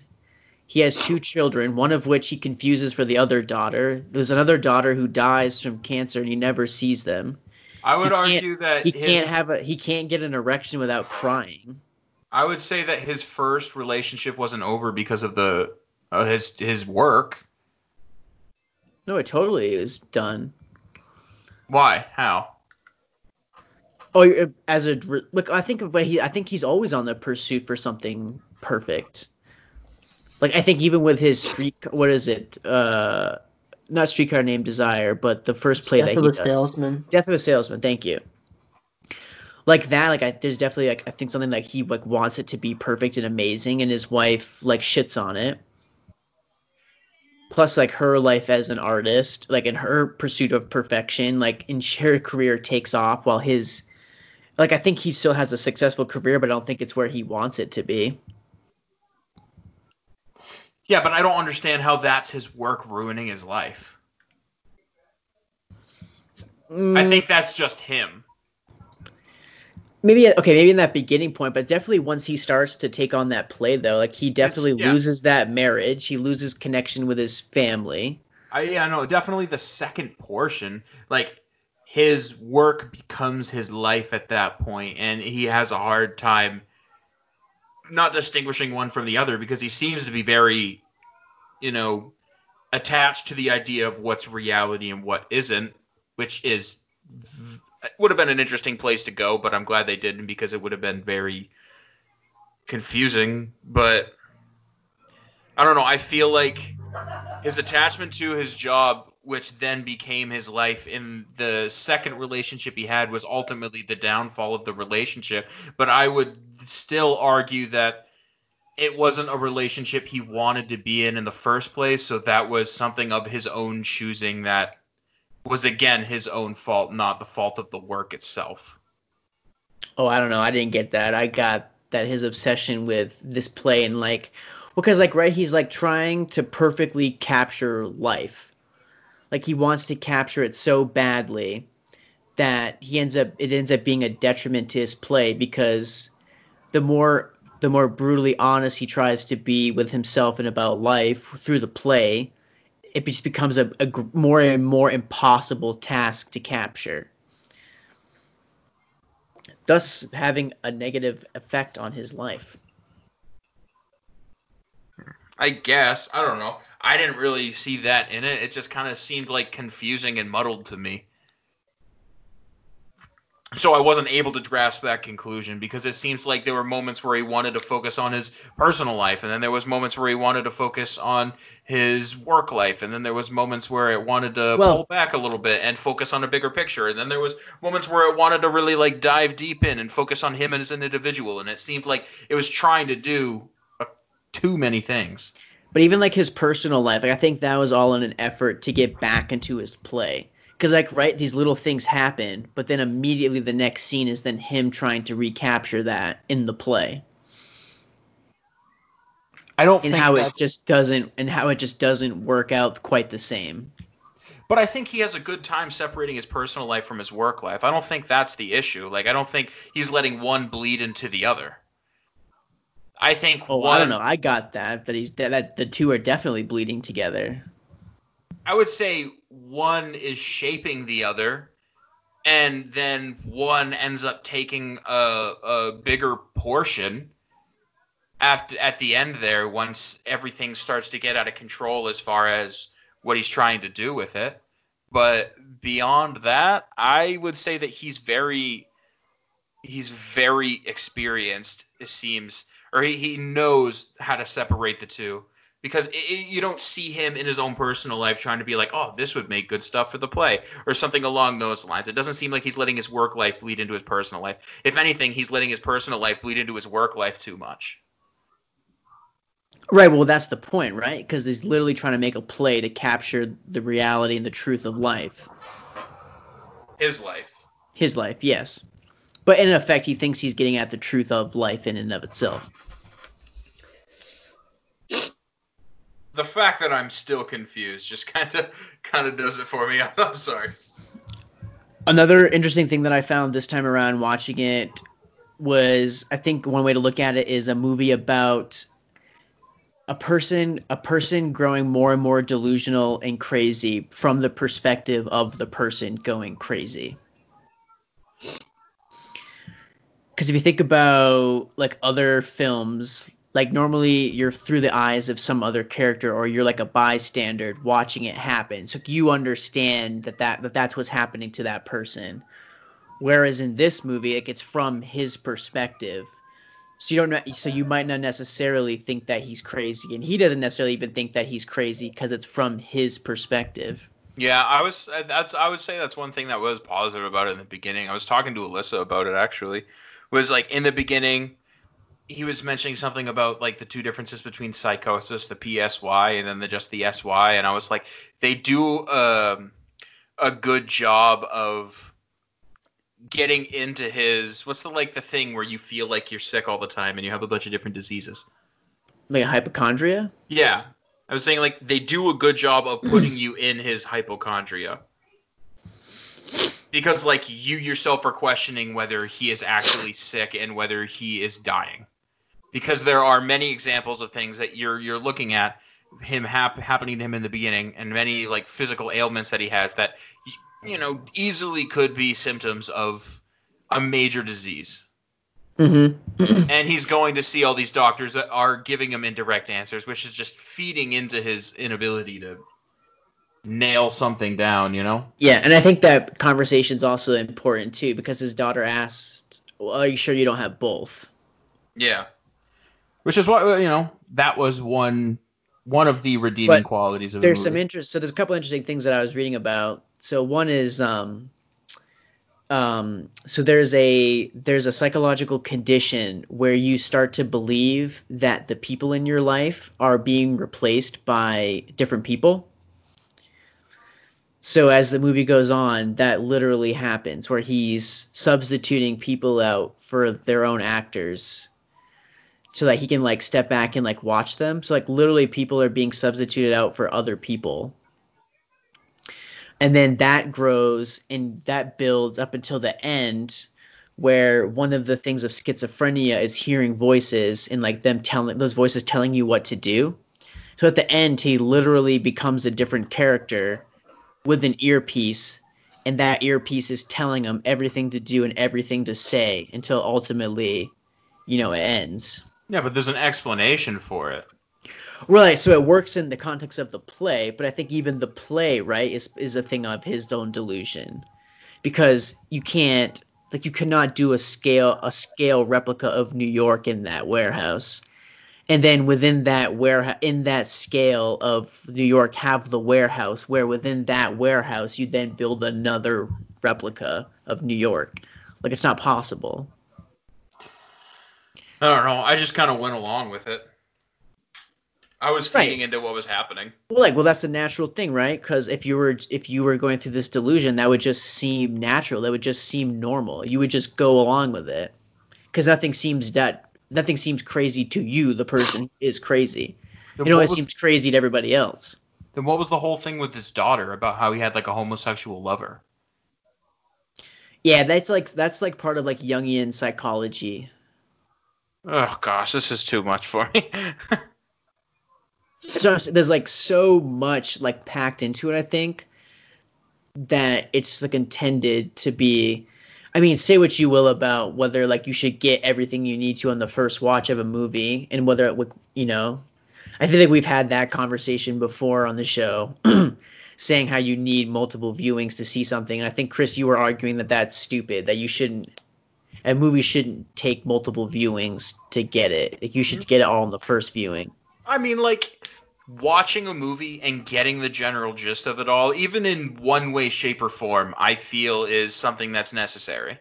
he has two children one of which he confuses for the other daughter there's another daughter who dies from cancer and he never sees them I would argue that he his, can't have a he can't get an erection without crying I would say that his first relationship wasn't over because of the uh, his his work. no it totally is done Why? How? oh as a look i think but he i think he's always on the pursuit for something perfect like i think even with his street what is it uh not streetcar named desire but the first play Death that of he a does. salesman. Death of a Salesman. Thank you. Like that, like I, there's definitely like I think something like he like wants it to be perfect and amazing, and his wife like shits on it. Plus, like her life as an artist, like in her pursuit of perfection, like in her career takes off while his, like I think he still has a successful career, but I don't think it's where he wants it to be. Yeah, but I don't understand how that's his work ruining his life. I Mm, think that's just him. maybe okay, maybe in that beginning point, but definitely once he starts to take on that play though, like he definitely yeah. loses that marriage, he loses connection with his family. I yeah, no, definitely the second portion. Like his work becomes his life at that point, and he has a hard time not distinguishing one from the other because he seems to be very, you know, attached to the idea of what's reality and what isn't, which is would have been an interesting place to go, but I'm glad they didn't because it would have been very confusing. But I don't know. I feel like his attachment to his job, which then became his life in the second relationship he had, was ultimately the downfall of the relationship. But I would still argue that it wasn't a relationship he wanted to be in in the first place. So that was something of his own choosing that was again his own fault, not the fault of the work itself. Oh, I don't know. I didn't get that. I got that his obsession with this play and like, because like right, he's like trying to perfectly capture life. Like he wants to capture it so badly that he ends up it ends up being a detriment to his play because the more the more brutally honest he tries to be with himself and about life through the play, it just becomes a, a more and more impossible task to capture thus having a negative effect on his life. I guess I don't know. I didn't really see that in it. It just kind of seemed like confusing and muddled to me. So I wasn't able to grasp that conclusion because it seems like there were moments where he wanted to focus on his personal life, and then there was moments where he wanted to focus on his work life, and then there was moments where it wanted to Well- pull back a little bit and focus on a bigger picture, and then there was moments where it wanted to really like dive deep in and focus on him as an individual, and it seemed like it was trying to do uh, too many things. But even like his personal life, like I think that was all in an effort to get back into his play. Because like right, these little things happen, but then immediately the next scene is then him trying to recapture that in the play, I don't and think how it just doesn't, and how it just doesn't work out quite the same. But I think he has a good time separating his personal life from his work life. I don't think that's the issue. Like I don't think he's letting one bleed into the other. I think Oh, one I don't know. I got that that he's that the two are definitely bleeding together. I would say one is shaping the other and then one ends up taking a, a bigger portion after at the end there once everything starts to get out of control as far as what he's trying to do with it. But beyond that, I would say that he's very he's very experienced, it seems, or he, he knows how to separate the two. Because it, it- you don't see him in his own personal life trying to be like, oh, this would make good stuff for the play, or something along those lines. It doesn't seem like he's letting his work life bleed into his personal life. If anything, he's letting his personal life bleed into his work life too much. Right. Well, that's the point, right? Because he's literally trying to make a play to capture the reality and the truth of life. His life. His life, yes. But in effect, he thinks he's getting at the truth of life in and of itself. The fact that I'm still confused just kind of kind of does it for me. I'm sorry. Another interesting thing that I found this time around watching it was I think one way to look at it is a movie about a person a person growing more and more delusional and crazy from the perspective of the person going crazy. Cuz if you think about like other films like normally you're through the eyes of some other character or you're like a bystander watching it happen. So you understand that, that, that that's what's happening to that person. Whereas in this movie like it's from his perspective. So you don't so you might not necessarily think that he's crazy. And he doesn't necessarily even think that he's crazy because it's from his perspective. Yeah, I was that's I would say that's one thing that was positive about it in the beginning. I was talking to Alyssa about it actually. Was like in the beginning he was mentioning something about like the two differences between psychosis, the PSY, and then the just the SY, and I was like, they do um, a good job of getting into his what's the like the thing where you feel like you're sick all the time and you have a bunch of different diseases. like a hypochondria Yeah, I was saying like they do a good job of putting you in his hypochondria. Because like you yourself are questioning whether he is actually sick and whether he is dying. Because there are many examples of things that you're you're looking at him hap- happening to him in the beginning and many like physical ailments that he has that you know easily could be symptoms of a major disease mm-hmm and he's going to see all these doctors that are giving him indirect answers, which is just feeding into his inability to nail something down, you know? Yeah, and I think that conversation's also important too because his daughter asked, well, "Are you sure you don't have both?" Yeah. Which is what you know, that was one one of the redeeming But qualities of There's the some interest. So there's a couple interesting things that I was reading about. So one is um um so there's a there's a psychological condition where you start to believe that the people in your life are being replaced by different people. So as the movie goes on, that literally happens where he's substituting people out for their own actors so that he can like step back and like watch them. So like literally people are being substituted out for other people. And then that grows and that builds up until the end where one of the things of schizophrenia is hearing voices and like them telling those voices telling you what to do. So at the end he literally becomes a different character with an earpiece and that earpiece is telling him everything to do and everything to say until ultimately you know it ends. Yeah, but there's an explanation for it. Right, so it works in the context of the play, but I think even the play, right, is is a thing of his own delusion, because you can't like you cannot do a scale a scale replica of New York in that warehouse, and then within that where in that scale of New York have the warehouse where within that warehouse you then build another replica of New York, like it's not possible. I don't know. I just kind of went along with it. I was feeding right. into what was happening. Well, like, well, that's a natural thing, right? Because if you were if you were going through this delusion, that would just seem natural. That would just seem normal. You would just go along with it, because nothing seems that nothing seems crazy to you. The person is crazy. Then it always seems crazy to everybody else. Then what was the whole thing with his daughter about how he had like a homosexual lover? Yeah, that's like that's like part of like Jungian psychology. Oh gosh, this is too much for me. so there's like so much like packed into it. I think that it's like intended to be. I mean, say what you will about whether like you should get everything you need to on the first watch of a movie, and whether it would, you know, I feel like we've had that conversation before on the show, saying how you need multiple viewings to see something. And I think Chris, you were arguing that that's stupid, that you shouldn't a movie shouldn't take multiple viewings to get it. Like you should mm-hmm. get it all in the first viewing. I mean, like watching a movie and getting the general gist of it all, even in one way, shape, or form, I feel is something that's necessary.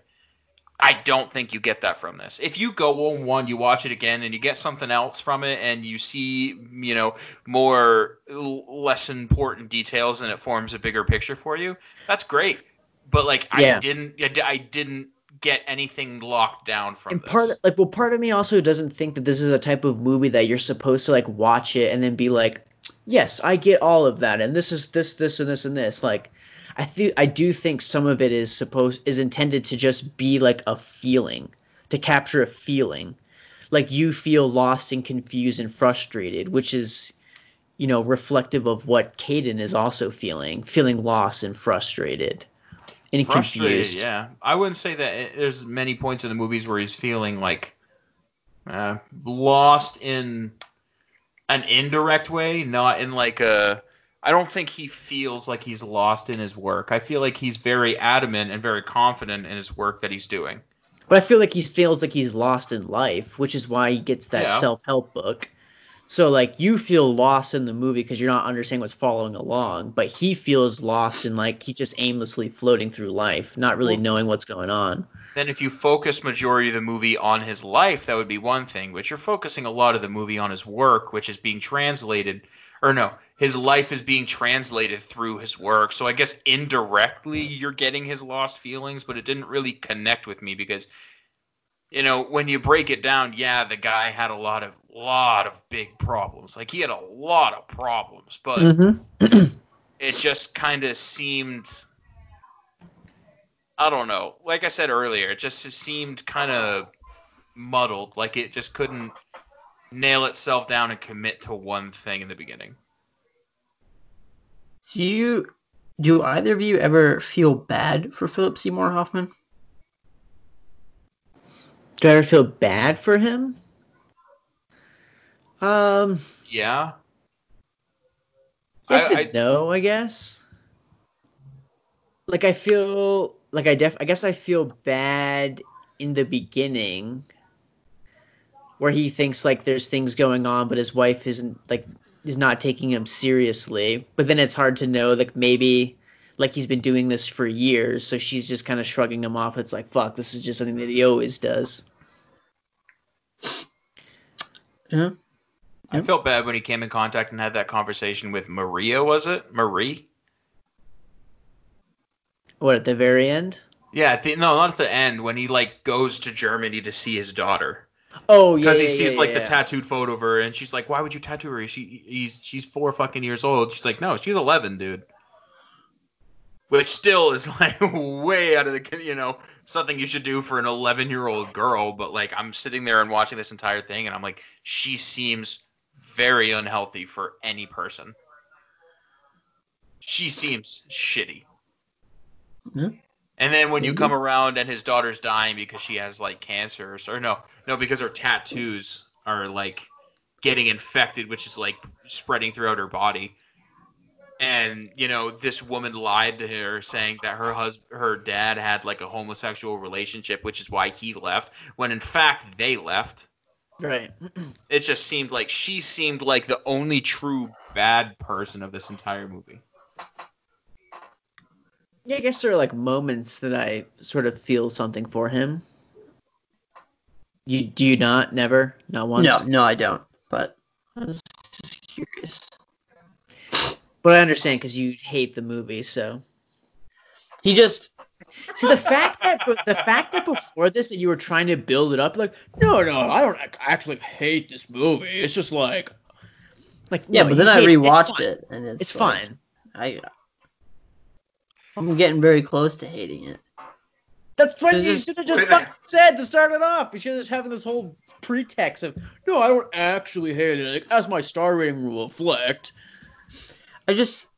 I don't think you get that from this. If you go on one, you watch it again, and you get something else from it, and you see, you know, more less important details, and it forms a bigger picture for you, that's great. But like, yeah. I didn't, I didn't get anything locked down from and this. part like well part of me also doesn't think that this is a type of movie that you're supposed to like watch it and then be like yes i get all of that and this is this this and this and this. Like i think i do think some of it is supposed is intended to just be like a feeling to capture a feeling. Like you feel lost and confused and frustrated which is you know reflective of what Caden is also feeling feeling lost and frustrated and confused. Yeah, I wouldn't say that there's many points in the movies where he's feeling like uh, lost in an indirect way, not in like a. I don't think he feels like he's lost in his work. I feel like he's very adamant and very confident in his work that he's doing. But I feel like he feels like he's lost in life, which is why he gets that yeah. self-help book. So like you feel lost in the movie because you're not understanding what's following along, but he feels lost and like he's just aimlessly floating through life, not really knowing what's going on. Then if you focus majority of the movie on his life, that would be one thing, but you're focusing a lot of the movie on his work, which is being translated or no, his life is being translated through his work. So I guess indirectly you're getting his lost feelings, but it didn't really connect with me because you know, when you break it down, yeah, the guy had a lot of lot of big problems. Like he had a lot of problems, but mm-hmm. it just kind of seemed I don't know. Like I said earlier, it just seemed kind of muddled. Like it just couldn't nail itself down and commit to one thing in the beginning. Do you do either of you ever feel bad for Philip Seymour Hoffman? Do I ever feel bad for him? Um. Yeah. Yes I, and I, no, I guess. Like I feel like I def I guess I feel bad in the beginning where he thinks like there's things going on but his wife isn't like is not taking him seriously. But then it's hard to know like maybe like he's been doing this for years, so she's just kind of shrugging him off. It's like, fuck, this is just something that he always does. Yeah. I felt bad when he came in contact and had that conversation with Maria, was it? Marie? What, at the very end? Yeah, the, no, not at the end, when he, like, goes to Germany to see his daughter. Oh, yeah. Because he yeah, sees, yeah, like, yeah. the tattooed photo of her, and she's like, why would you tattoo her? She, he's, she's four fucking years old. She's like, no, she's 11, dude. Which still is, like, way out of the, you know, something you should do for an 11 year old girl, but, like, I'm sitting there and watching this entire thing, and I'm like, she seems very unhealthy for any person. She seems shitty. Yeah. And then when you mm-hmm. come around and his daughter's dying because she has like cancer or no, no because her tattoos are like getting infected, which is like spreading throughout her body. And you know, this woman lied to her, saying that her husband, her dad, had like a homosexual relationship, which is why he left. When in fact they left. Right. It just seemed like she seemed like the only true bad person of this entire movie. Yeah, I guess there are like moments that I sort of feel something for him. You do you not? Never? Not once? No, no, I don't. But I was just curious. But I understand because you hate the movie, so. He just See the fact that the fact that before this that you were trying to build it up like no no I don't actually hate this movie it's just like like yeah, no, but then I hate rewatched it's it and it's, It's like, fine. I I'm getting very close to hating it. That's what you should have just fucking said to start it off. You should have just having this whole pretext of no, I don't actually hate it. Like, as my star rating will reflect. I just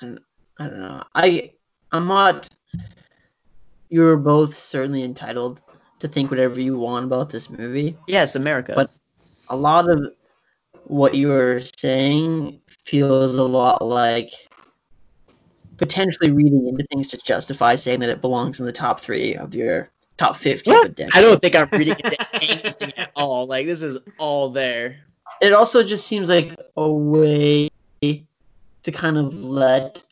I don't know. I I'm not. You're both certainly entitled to think whatever you want about this movie. Yes, America. But a lot of what you're saying feels a lot like potentially reading into things to justify saying that it belongs in the top three of your top 50 of a What? I don't think I'm reading into anything at all. Like this is all there. it also just seems like a way to kind of let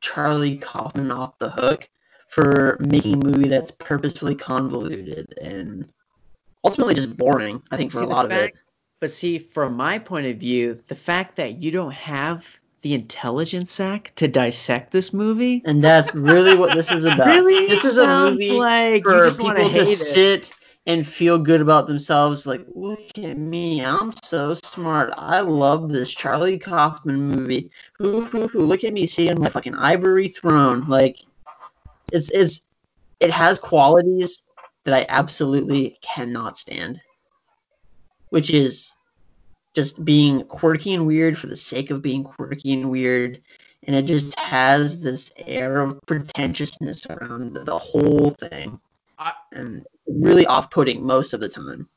Charlie Kaufman off the hook for making a movie that's purposefully convoluted and ultimately just boring. I think for See, a lot of it. But see, from my point of view, the fact that you don't have the intelligence sack to dissect this movie And that's really what this is about. really this is a movie like for you just want to people to it. sit and feel good about themselves. Like, look at me, I'm so smart. I love this Charlie Kaufman movie. Hoo, hoo, hoo. Look at me sitting on my fucking ivory throne. Like, it's it's it has qualities that I absolutely cannot stand, which is just being quirky and weird for the sake of being quirky and weird. And it just has this air of pretentiousness around the whole thing and really off-putting most of the time.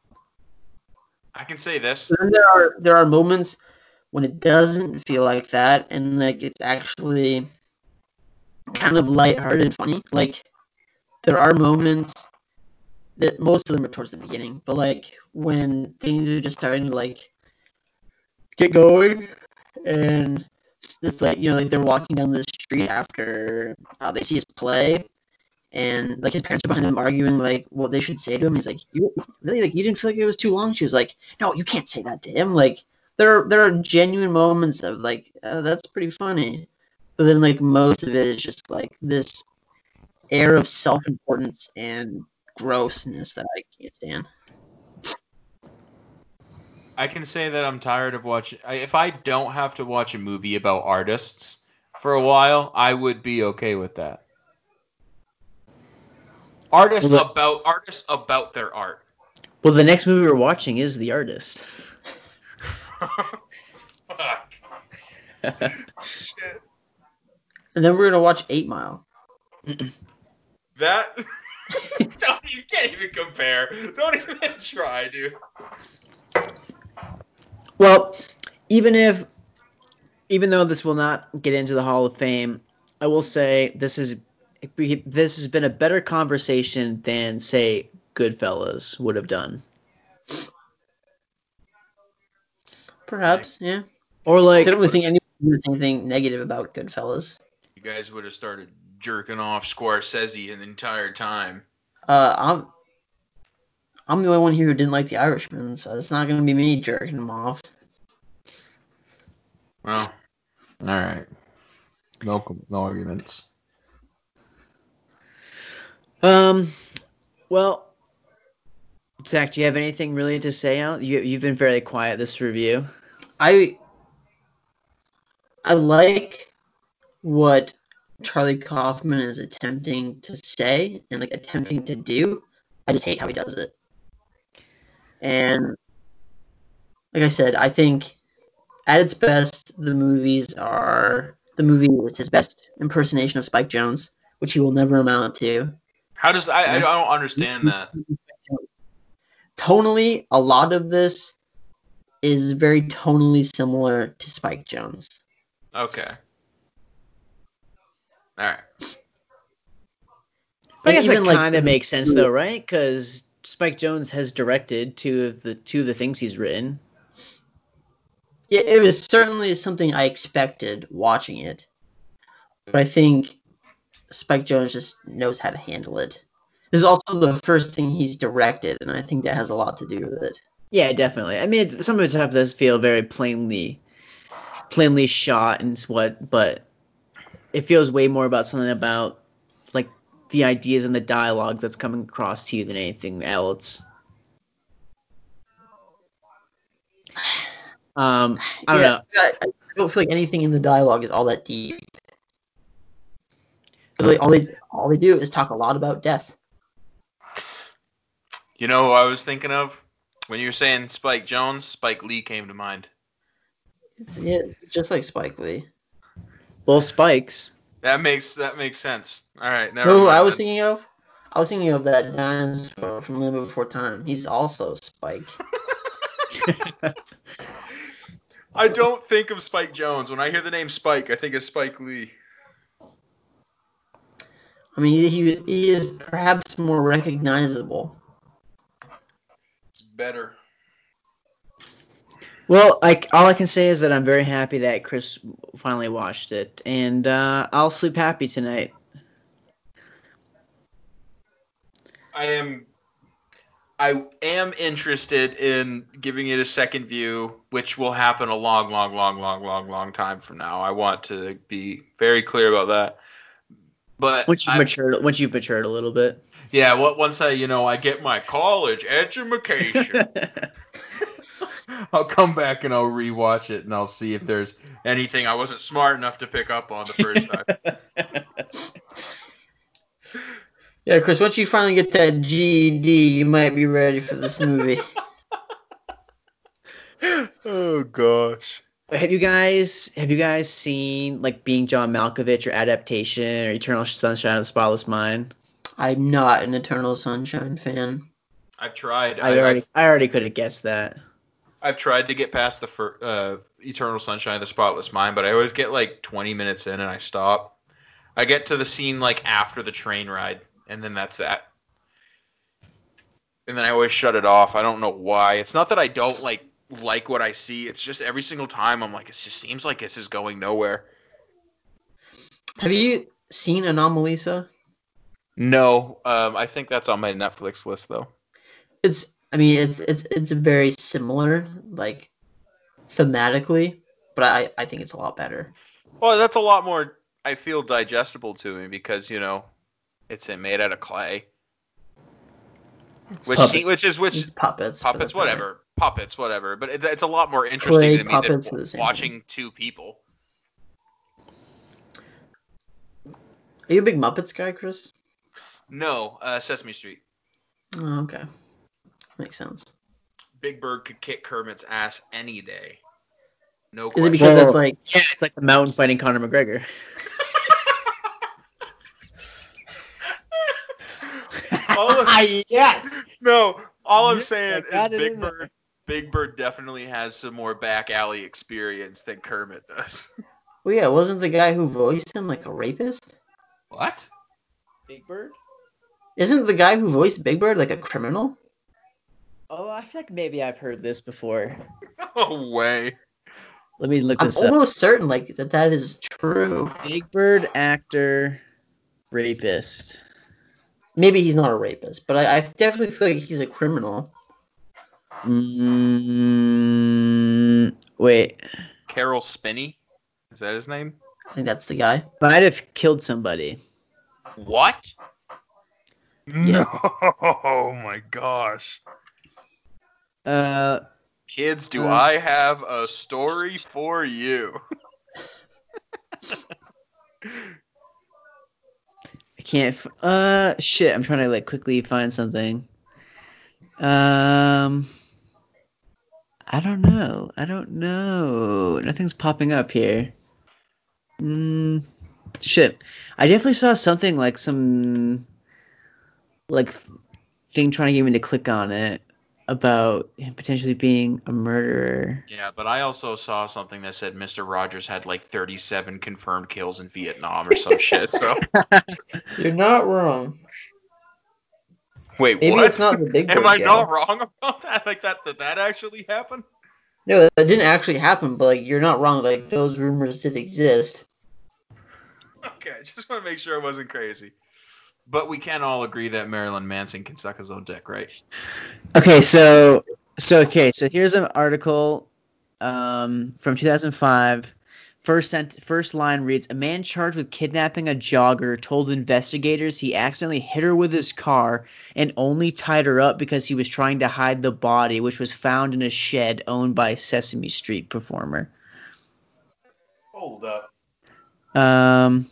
I can say this. Then there are there are moments when it doesn't feel like that, and like it's actually kind of lighthearted and funny. Like there are moments that most of them are towards the beginning, but like when things are just starting to like get going, and it's like you know like they're walking down the street after uh, they see his play, and like his parents are behind him arguing like what they should say to him. He's like, you really like you didn't feel like it was too long? She was like, no, you can't say that to him. Like there there are genuine moments of like oh, that's pretty funny, but then like most of it is just like this air of self-importance and grossness that I can't stand. I can say that I'm tired of watching. If I don't have to watch a movie about artists for a while, I would be okay with that. Artists Well, about artists about their art. Well, the next movie we're watching is The Artist. Fuck. Shit. And then we're gonna watch Eight Mile. That don't you can't even compare. Don't even try, dude. Well, even if, even though this will not get into the Hall of Fame, I will say this is this has been a better conversation than say Goodfellas would have done, Perhaps, yeah. or like, I like don't really think anyone would think anything negative about Goodfellas. You guys would have started jerking off Scorsese the entire time. Uh, I'm I'm the only one here who didn't like The Irishman, so it's not gonna be me jerking him off. Well, All right. No, no arguments. Um, well, Zach, do you have anything really to say? You you've been very quiet this review. I I like what Charlie Kaufman is attempting to say and like attempting to do. I just hate how he does it. And like I said, I think at its best the movies are the movie is his best impersonation of Spike Jonze, which he will never amount to. How does I I don't understand that. Tonally, a lot of this is very tonally similar to Spike Jonze. Okay. All right. But I guess that like, kind of makes sense though, right? Because Spike Jonze has directed two of the two of the things he's written. Yeah, it was certainly something I expected watching it, but I think Spike Jonze just knows how to handle it. This is also the first thing he's directed, and I think that has a lot to do with it. Yeah, definitely. I mean, it- some of the stuff does feel very plainly, plainly shot and what, but it feels way more about something about like the ideas and the dialogue that's coming across to you than anything else. Um, I don't yeah, know. I, I don't feel like anything in the dialogue is all that deep. 'Cause, like, all they all they do is talk a lot about death. You know who I was thinking of when you were saying Spike Jonze? Spike Lee came to mind. It's, yeah, it's just like Spike Lee. Both spikes. That makes that makes sense. All right, never No, who mind I was thinking of? I was thinking of that dinosaur from Land Before Time. He's also Spike. I don't think of Spike Jonze when I hear the name Spike. I think of Spike Lee. I mean, he he is perhaps more recognizable. It's better. Well, I, all I can say is that I'm very happy that Chris finally watched it, and uh, I'll sleep happy tonight. I am I am interested in giving it a second view, which will happen a long, long, long, long, long, long time from now. I want to be very clear about that. But Once you've I- matured, once you've matured a little bit. yeah, what once I you know I get my college education, I'll come back and I'll rewatch it and I'll see if there's anything I wasn't smart enough to pick up on the first time. Yeah, Chris, once you finally get that GED, you might be ready for this movie. oh gosh. Have you guys have you guys seen like Being John Malkovich or Adaptation or Eternal Sunshine of the Spotless Mind? I'm not an Eternal Sunshine fan. I've tried. I I, already I've, I already could have guessed that. I've tried to get past the fir- uh, Eternal Sunshine of the Spotless Mind, but I always get like 20 minutes in and I stop. I get to the scene like after the train ride, and then that's that. And then I always shut it off. I don't know why. It's not that I don't like like what I see. It's just every single time I'm like, it just seems like this is going nowhere. Have you seen Anomalisa? No, um, I think that's on my Netflix list though. It's, I mean, it's it's it's very similar, like thematically, but I I think it's a lot better. Well, that's a lot more. I feel digestible to me because you know, it's made out of clay, It's which puppet- which is which it's puppets. puppets, it's better. whatever, puppets, whatever. But it, it's a lot more interesting Clay to me puppets than are the same watching two people. Are you a big Muppets guy, Chris? No, uh, Sesame Street. Oh, okay, makes sense. Big Bird could kick Kermit's ass any day. No Is it because Well- it's like Yeah, it's like the mountain fighting Conor McGregor. All of, yes. no, all I'm saying is it Big in there. Bird. Big Bird definitely has some more back alley experience than Kermit does. well, yeah, wasn't the guy who voiced him like a rapist? What? Big Bird. Isn't the guy who voiced Big Bird like a criminal? Oh, I feel like maybe I've heard this before. No way. Let me look I'm this up. almost certain like that that is true. Big Bird actor, rapist. Maybe he's not a rapist, but I, I definitely feel like he's a criminal. Mm, wait, Caroll Spinney? Is that his name? I think that's the guy. might have killed somebody. What? Yeah. No. Oh my gosh. Uh, Kids, do Uh, I have a story for you? Can't. Uh, shit. I'm trying to like quickly find something. Um, I don't know. I don't know. Nothing's popping up here. Mm, shit. I definitely saw something like some like thing trying to get me to click on it. About him potentially being a murderer. Yeah, but I also saw something that said Mr. Rogers had like 37 confirmed kills in Vietnam or some shit. So You're not wrong. wait, Maybe what? it's not the big Am I guy. not wrong about that? Like that? Did that actually happen? No, that didn't actually happen, but like you're not wrong. Like those rumors did exist. Okay, I just want to make sure I wasn't crazy. But we can all agree that Marilyn Manson can suck his own dick, right? Okay, so so okay, so here's an article um, from 2005. First sent, first line reads: A man charged with kidnapping a jogger told investigators he accidentally hit her with his car and only tied her up because he was trying to hide the body, which was found in a shed owned by Sesame Street performer. Hold up. Um.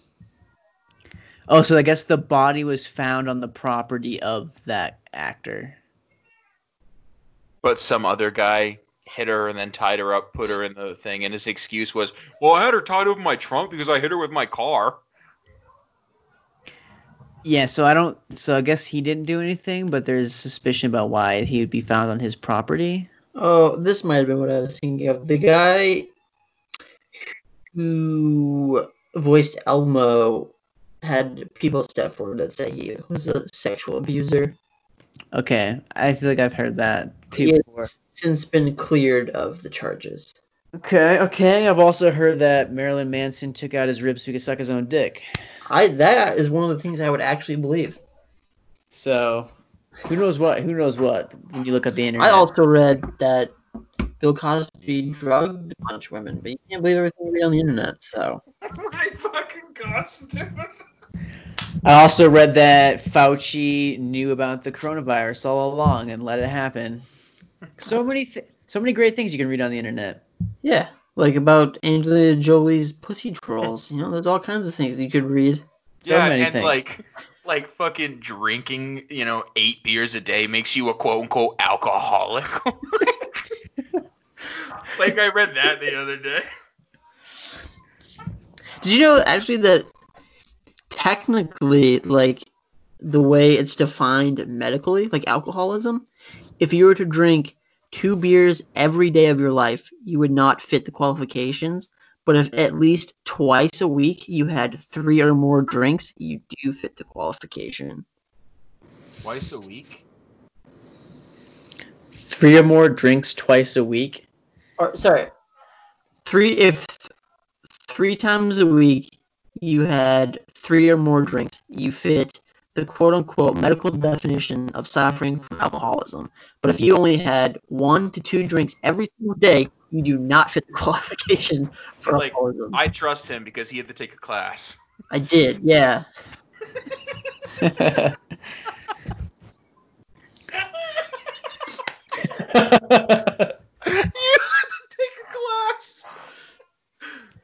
Oh, so I guess the body was found on the property of that actor. But some other guy hit her and then tied her up, put her in the thing, and his excuse was, "Well, I had her tied up in my trunk because I hit her with my car." Yeah, so I don't. So I guess he didn't do anything, but there's suspicion about why he would be found on his property. Oh, this might have been what I was thinking of. The guy who voiced Elmo had people step forward that say he was a sexual abuser. Okay, I feel like I've heard that too He before. has since been cleared of the charges. Okay, okay. I've also heard that Marilyn Manson took out his ribs so he could suck his own dick. I that is one of the things I would actually believe. So who knows what? Who knows what? When you look at the internet. I also read that Bill Cosby drugged a bunch of women, but you can't believe everything you read on the internet. So my fucking gosh, dude. I also read that Fauci knew about the coronavirus all along and let it happen. So many, th- so many great things you can read on the internet. yeah, like about Angelina Jolie's pussy trolls. You know, there's all kinds of things you could read. So yeah, many and things. like like fucking drinking, you know, eight beers a day makes you a quote unquote alcoholic. like I read that the other day. Did you know actually that technically, like the way it's defined medically, like alcoholism, if you were to drink two beers every day of your life, you would not fit the qualifications. But if at least twice a week you had three or more drinks, you do fit the qualification. Twice a week? Three or more drinks twice a week. Or sorry, three if three times a week you had three or more drinks, you fit the quote unquote medical definition of suffering from alcoholism. But if you only had one to two drinks every single day, you do not fit the qualification for Like alcoholism. I trust him because he had to take a class. I did, yeah. you had to take a class.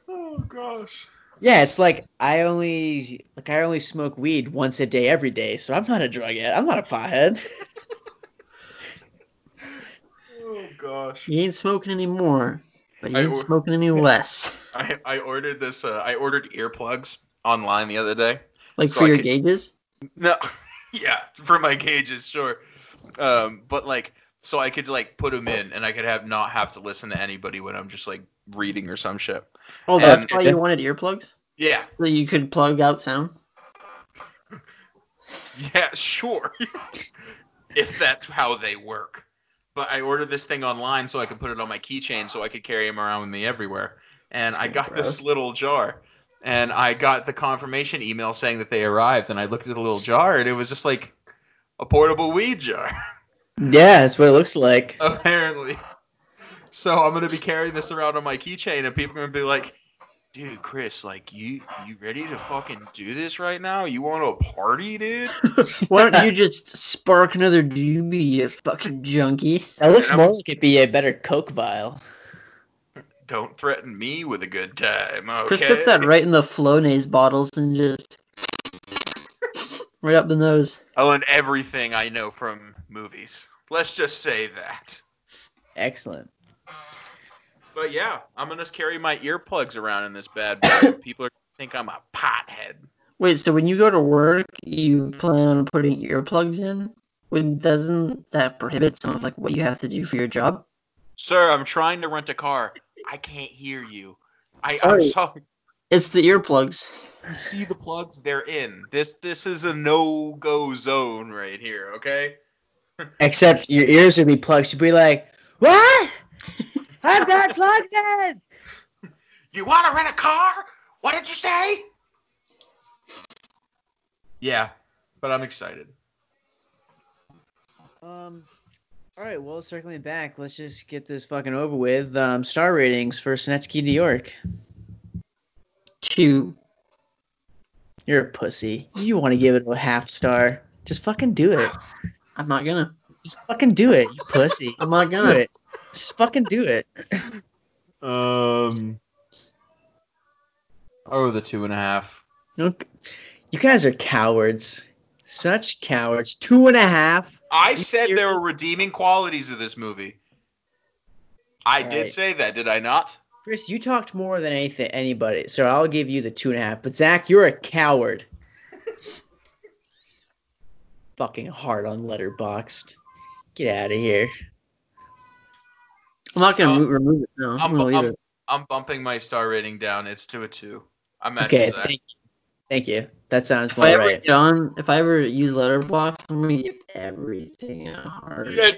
Oh gosh. Yeah, it's like I only like I only smoke weed once a day every day, so I'm not a drug head. I'm not a pothead. Oh gosh. You ain't smoking anymore, but you I ain't or- smoking any less. I I ordered this. Uh, I ordered earplugs online the other day. Like So for I your could- gauges? No, yeah, for my gauges, sure. Um, but like, so I could like put them in, and I could have not have to listen to anybody when I'm just like reading or some shit. Oh, that's And- why you wanted earplugs? Yeah, So you could plug out sound? yeah, sure. if that's how they work. But I ordered this thing online so I could put it on my keychain so I could carry them around with me everywhere. And I got this little jar. And I got the confirmation email saying that they arrived. And I looked at the little jar and it was just like a portable weed jar. yeah, that's what it looks like. apparently. So I'm gonna be carrying this around on my keychain, and people are gonna be like, "Dude, Chris, like you, you ready to fucking do this right now? You want to party, dude?" Why don't you just spark another doobie, you fucking junkie? That looks more like it'd be a better Coke vial. Don't threaten me with a good time, okay? Chris puts that right in the Flonase bottles and just right up the nose. I learned everything I know from movies. Let's just say that. Excellent. But yeah, I'm gonna carry my earplugs around in this bad boy. People are gonna think I'm a pothead. Wait, so when you go to work, you plan on putting earplugs in? When doesn't that prohibit some of like what you have to do for your job? Sir, I'm trying to rent a car. I can't hear you. I, I'm Sorry. sorry. It's the earplugs. You see the plugs? They're in. This this is a no go zone right here. Okay. Except your ears would be plugged. You'd be like, what? I've got plugged in. You want to rent a car? What did you say? Yeah, but I'm excited. Um. All right. Well, circling back, let's just get this fucking over with. Um, star ratings for Synecdoche, New York. Two. You're a pussy. You want to give it a half star? Just fucking do it. I'm not gonna. Just fucking do it, you pussy. I'm not Just gonna. it. Just fucking do it. Um, oh, the two and a half. Look, you guys are cowards. Such cowards. Two and a half. I You said there were redeeming qualities of this movie. I did Right. say that, did I not? Chris, you talked more than anything anybody, so I'll give you the two and a half. But Zach, you're a coward. Fucking hard on Letterboxd. Get out of here. I'm not gonna Um, mo- remove it. No, I'm, I'm, I'm. I'm bumping my star rating down. It's to a two. I'm Okay, Zach. thank you. Thank you. That sounds If I more ever right. get on, if I ever use Letterboxd, I'm gonna give everything a heart. Yeah,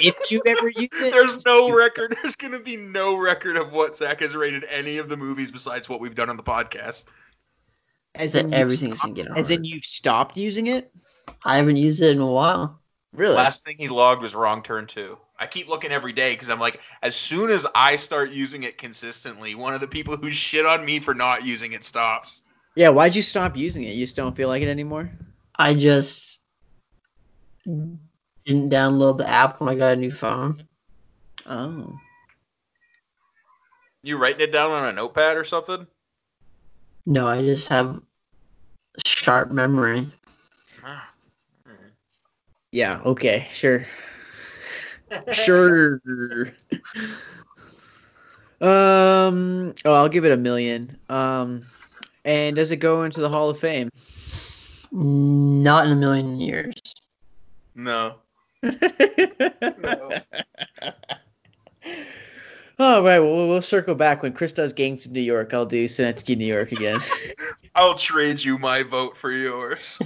If you ever use it, There's no record. There's gonna be no record of what Zach has rated any of the movies besides what we've done on the podcast. as That in you've everything's stopped- gonna get a As in you've stopped using it? I haven't used it in a while. Really? Last thing he logged was wrong turn two. I keep looking every day because I'm like, as soon as I start using it consistently, one of the people who shit on me for not using it stops. yeah. Why'd you stop using it? You just don't feel like it anymore? I just didn't download the app when I got a new phone. Oh. You writing it down on a notepad or something? No, I just have sharp memory. Ah. Yeah. Okay. Sure. sure. Um. Oh, I'll give it a million. Um. And does it go into the Hall of Fame? Not in a million years. No. no. All right. Well, we'll- we'll circle back when Chris does Gangs of New York. I'll do Synecdoche, New York again. I'll trade you my vote for yours.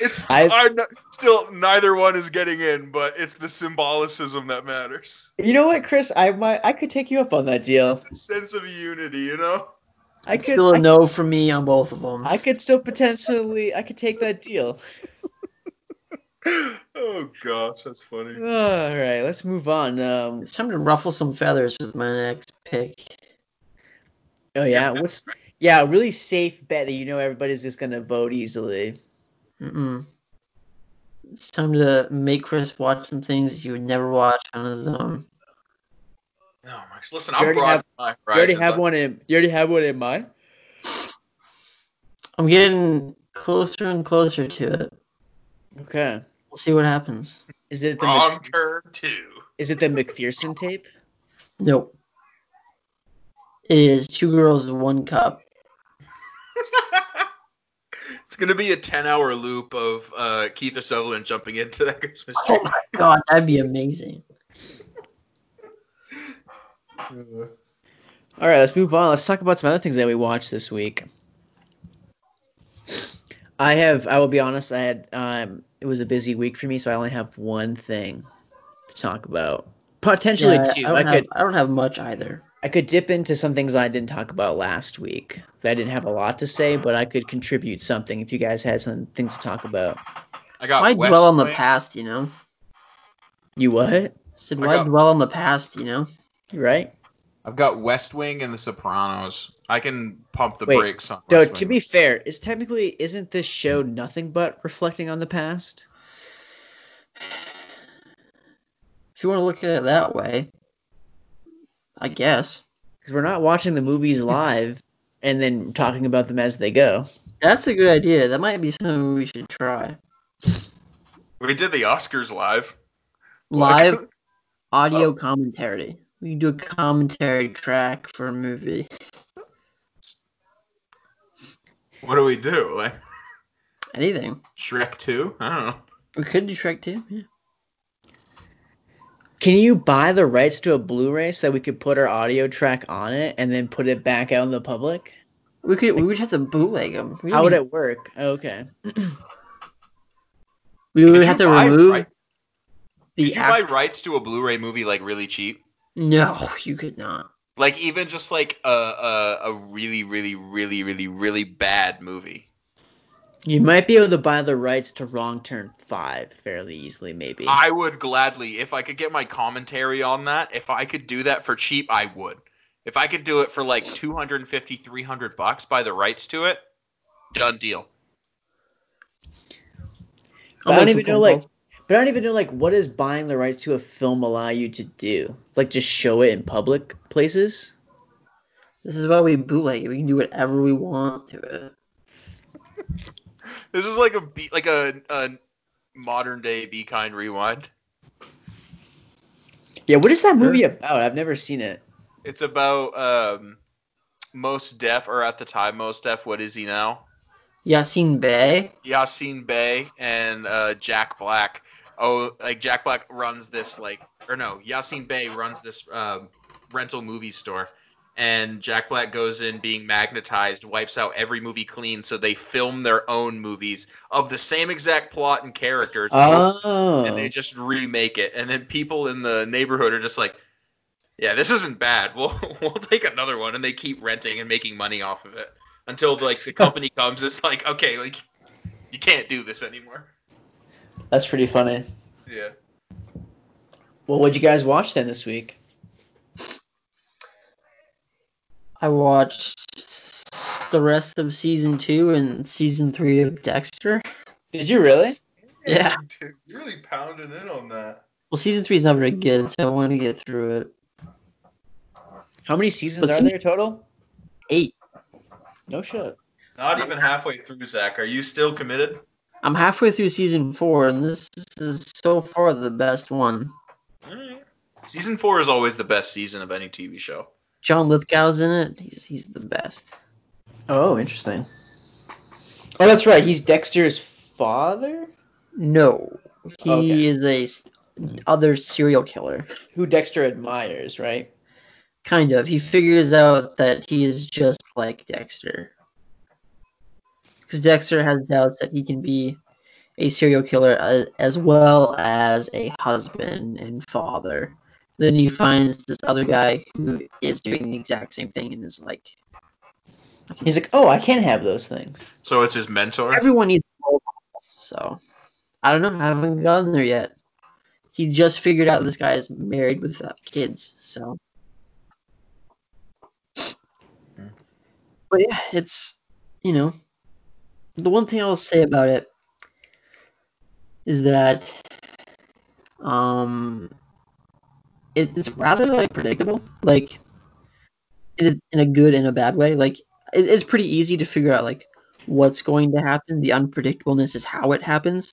It's I- I'm not- still neither one is getting in, but it's the symbolicism that matters. you know what, Chris? I might. I could take you up on that deal. Sense of unity, you know. I could. Still a I, no from me on both of them. I could still potentially. I could take that deal. oh gosh, that's funny. All right. Let's move on. Um. It's time to ruffle some feathers with my next pick. Oh yeah. What's? Yeah. A really safe bet that you know everybody's just gonna vote easily. Mm-mm. It's time to make Chris watch some things he would never watch on his own. Oh my gosh. Listen, You I'm already broad have- my You already have one in. You already have one in mind. I'm getting closer and closer to it. Okay. We'll see what happens. Is it the Wrong Mc- turn two. is it the McPherson tape? Nope. It is two girls, one cup. It's gonna be a ten-hour loop of uh, Keith Sutherland jumping into that Christmas tree. Oh my god, that'd be amazing. All right, let's move on. Let's talk about some other things that we watched this week. I have. I will be honest. I had. Um, it was a busy week for me, so I only have one thing to talk about. Potentially Yeah, two. I, I, don't have, could. I don't have much either. I could dip into some things I didn't talk about last week. I didn't have a lot to say, but I could contribute something if you guys had some things to talk about. I got Why West dwell on the past, you know? You what? I said, I why got- dwell on the past, you know? You right? I've got West Wing and The Sopranos. I can pump the Wait, brakes on So West to be fair, is technically isn't this show nothing but reflecting on the past? If you want to look at it that way, I guess. Because we're not watching the movies live and then talking about them as they go. That's a good idea. That might be something we should try. we did the Oscars live. Live audio commentary. We can do a commentary track for a movie. What do we do? Like Anything. Shrek 2? I don't know. We could do Shrek 2. Yeah. Can you buy the rights to a Blu-ray so we could put our audio track on it and then put it back out in the public? We could. We would have to bootleg them. How would it work? Okay. We would have to buy remove right- the Did you buy rights to a Blu-ray movie like really cheap? No, you could not. Like even just like a a, a really really really really really bad movie. You might be able to buy the rights to Wrong Turn 5 fairly easily, maybe. I would gladly, if I could get my commentary on that, if I could do that for cheap, I would. If I could do it for like 250, 300 bucks, buy the rights to it, done deal. But I'll don't even know like calls. but I don't even know like what does buying the rights to a film allow you to do? Like just show it in public places? This is why we bootleg it. We can do whatever we want to it. This is like a be- like a, a modern day Be Kind Rewind. Yeah, what is that movie about? I've never seen it. It's about um, Mos Def, or at the time Mos Def. What is he now? Yasin Bey. Yasin Bey and uh, Jack Black. Oh, like Jack Black runs this like, or no, Yasin Bey runs this um, rental movie store, and Jack Black goes in being magnetized, wipes out every movie clean, so they film their own movies of the same exact plot and characters, Oh. and they just remake it, and then people in the neighborhood are just like. Yeah, this isn't bad. We'll we'll take another one, and they keep renting and making money off of it until like the company comes. It's like okay, like you can't do this anymore. That's pretty funny. Yeah. Well, what'd you guys watch then this week? I watched the rest of season two and season three of Dexter. Did you really? Yeah. You're really pounding in on that. Well, season three is not very good, so I want to get through it. How many seasons But are season- there total? Eight. No shit. Not even halfway through, Zach. Are you still committed? I'm halfway through season four, and this is so far the best one. Season four is always the best season of any TV show. John Lithgow's in it. He's he's the best. Oh, interesting. Oh, that's right. He's Dexter's father? No, he Okay. is a other serial killer. Who Dexter admires, right? Kind of. He figures out that he is just like Dexter. Because Dexter has doubts that he can be a serial killer as, as well as a husband and father. Then he finds this other guy who is doing the exact same thing and is like, He's like, oh, I can have those things. So it's his mentor. everyone needs a role. So, I don't know. I haven't gotten there yet. He just figured out this guy is married with uh, kids. So, but yeah, it's you know, the one thing I'll say about it is that um, it, it's rather like predictable, like in a, good and a bad way. Like it, it's pretty easy to figure out like what's going to happen. The unpredictableness is how it happens.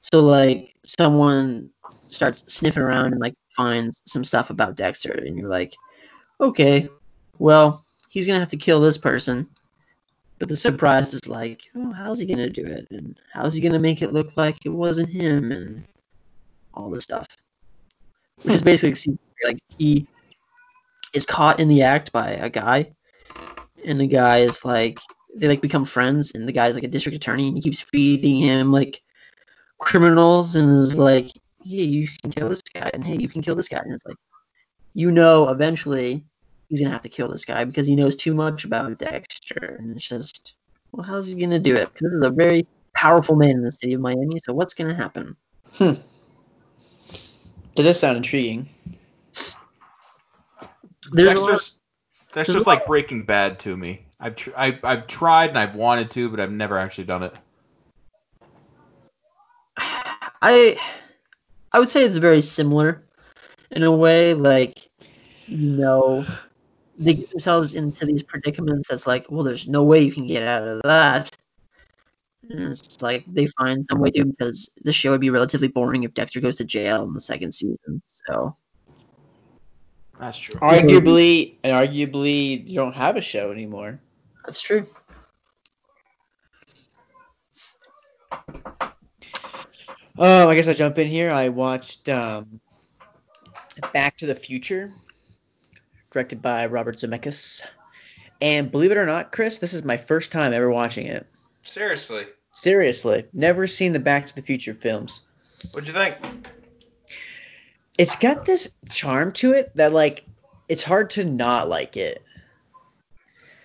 So like someone starts sniffing around and like finds some stuff about Dexter, and you're like, okay, well he's gonna have to kill this person. But the surprise is like, oh, how's he gonna do it, and how's he gonna make it look like it wasn't him, and all this stuff. Which is basically like he is caught in the act by a guy, and the guy is like they like become friends, and the guy's like a district attorney, and he keeps feeding him like criminals, and is like, hey, you can kill this guy, and hey, you can kill this guy, and it's like, you know, eventually he's gonna have to kill this guy because he knows too much about Dexter, and it's just, well, how's he gonna do it? 'Cause this is a very powerful man in the city of Miami, so what's gonna happen? Hmm. That does sound intriguing. There's a lot- Dexter's, that's just like Breaking Bad to me. I've tr- I, I've tried and I've wanted to, but I've never actually done it. I I would say it's very similar in a way, like you know, they get themselves into these predicaments that's like, well, there's no way you can get out of that. And it's like they find some way to because the show would be relatively boring if Dexter goes to jail in the second season. So That's true. Arguably, and arguably, you don't have a show anymore. that's true. Oh, I guess I'll jump in here. I watched um, Back to the Future, directed by Robert Zemeckis. And believe it or not, Chris, this is my first time ever watching it. Seriously, Seriously, never seen the Back to the Future films. what'd you think? It's got this charm to it that like it's hard to not like it.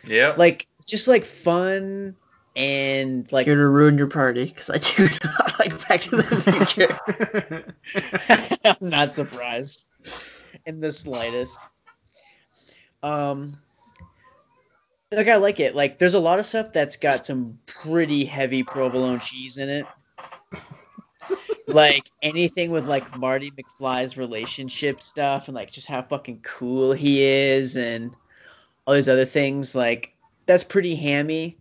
Yeah. Like just like fun and like You're going to ruin your party because I do not like Back to the Future. I'm not surprised in the slightest. Um, like I like it. Like there's a lot of stuff that's got some pretty heavy provolone cheese in it. like anything with like Marty McFly's relationship stuff and like just how fucking cool he is and all these other things like that's pretty hammy.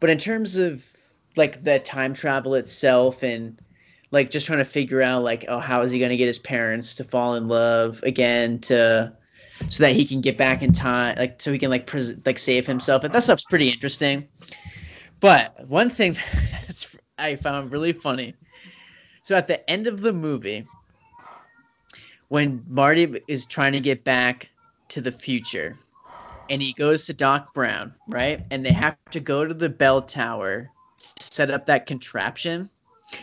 But in terms of like the time travel itself and like just trying to figure out like oh how is he going to get his parents to fall in love again to so that he can get back in time like so he can like pres- like save himself. And that stuff's pretty interesting. But one thing that's i found really funny. So at the end of the movie when marty is trying to get back to the future and he goes to doc brown right? And they have to go to the bell tower to set up that contraption.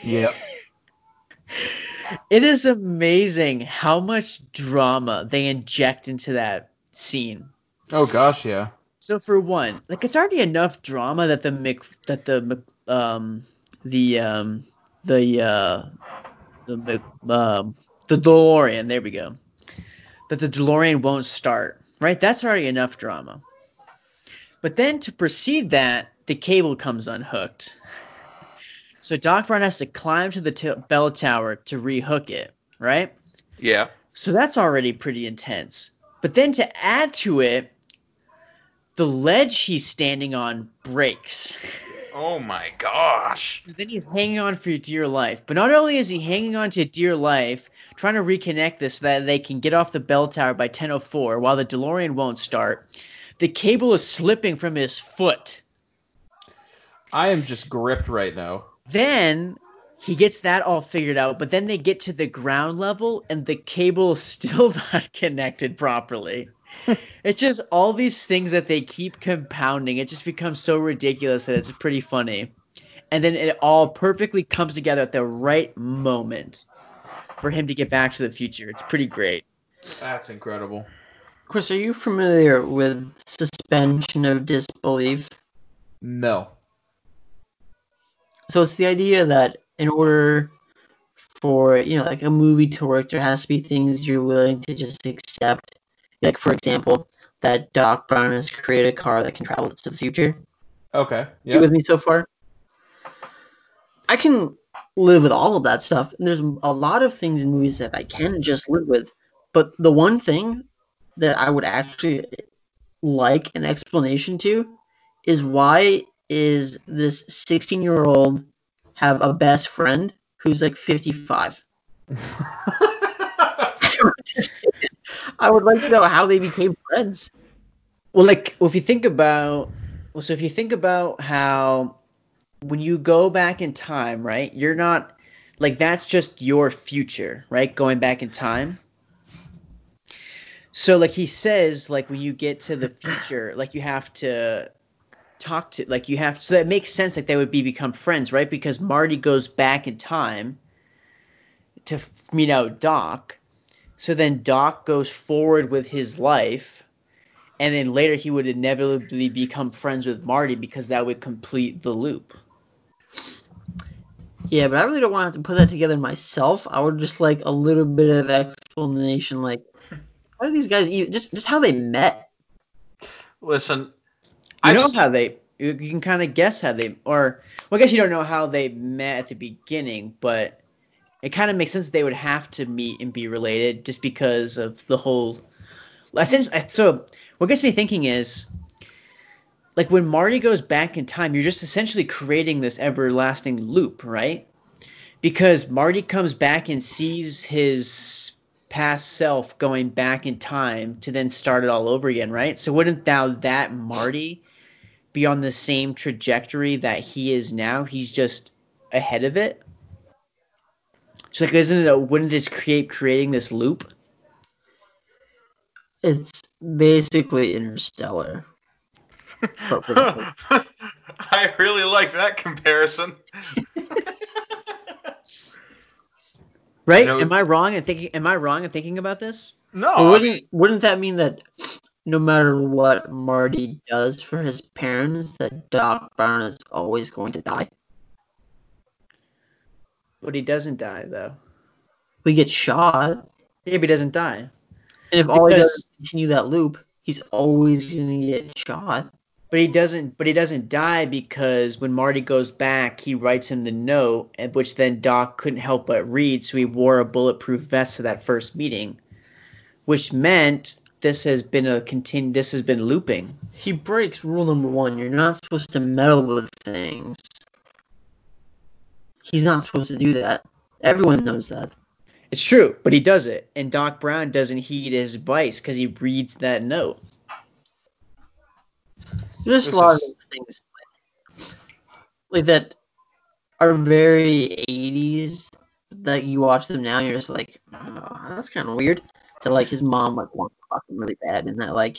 Yep. It is amazing how much drama they inject into that scene. Oh gosh, yeah. So for one, like it's already enough drama that the Mc that the um the um the uh the um the DeLorean there we go that the DeLorean won't start right that's already enough drama but then to precede that the cable comes unhooked so Doc Brown has to climb to the t- bell tower to rehook it right Yeah. so that's already pretty intense. But then to add to it, the ledge he's standing on breaks. Oh my gosh. And then he's hanging on for dear life. But not only is he hanging on to dear life, trying to reconnect this so that they can get off the bell tower by 10:04 while the DeLorean won't start, the cable is slipping from his foot. I am just gripped right now. Then he gets that all figured out, but then they get to the ground level and the cable is still not connected properly. it's just all these things that they keep compounding. It just becomes so ridiculous that it's pretty funny. And then it all perfectly comes together at the right moment for him to get back to the future. It's pretty great. That's incredible. Chris, are you familiar with suspension of disbelief? No. So it's the idea that in order for you know like a movie to work, there has to be things you're willing to just accept. Like for example, that Doc Brown has created a car that can travel to the future. Okay. You Yeah. with me so far? I can live with all of that stuff. And there's a lot of things in movies that I can just live with. But the one thing that I would actually like an explanation to is why is this 16 year old have a best friend who's like 55? I would like to know how they became friends. Well, like if you think about, well, so if you think about how when you go back in time, right? You're not like that's just your future, right? Going back in time. So like he says, like when you get to the future, like you have to talk to, like you have, so that makes sense. Like they would be become friends, right? Because Marty goes back in time to f- meet out Doc. So then Doc goes forward with his life and then later he would inevitably become friends with Marty because that would complete the loop. Yeah, but I really don't want to have to put that together myself. I would just like a little bit of explanation, like how do these guys even just just how they met? Listen, You I've know how they you can kind of guess how they or well, I guess you don't know how they met at the beginning, but it kind of makes sense that they would have to meet and be related just because of the whole. Essentially, so what gets me thinking is like when Marty goes back in time, you're just essentially creating this everlasting loop, right? Because Marty comes back and sees his past self going back in time to then start it all over again, right? So wouldn't thou that Marty be on the same trajectory that he is now? He's just ahead of it. So like, isn't it? A, wouldn't this create creating this loop? It's basically Interstellar. I really like that comparison. Right? know- am I wrong in thinking? Am I wrong in thinking about this? No, But I wouldn't mean, wouldn't that mean that no matter what Marty does for his parents, that Doc Brown is always going to die? But he doesn't die though. We get shot, Yeah, but he doesn't die. and if all he does is continue that loop, he's always gonna get shot. But he doesn't. But he doesn't die because when Marty goes back, he writes him the note, and which then Doc couldn't help but read. So he wore a bulletproof vest to that first meeting, which meant this has been a continu- This has been looping. He breaks rule number one. You're not supposed to meddle with things. He's not supposed to do that. Everyone knows that. It's true, but he does it, and Doc Brown doesn't heed his advice because he reads that note. There's a lot of things like, like that are very 80s that you watch them now and you're just like, oh, that's kind of weird. That like his mom like wants to fuck him really bad and that like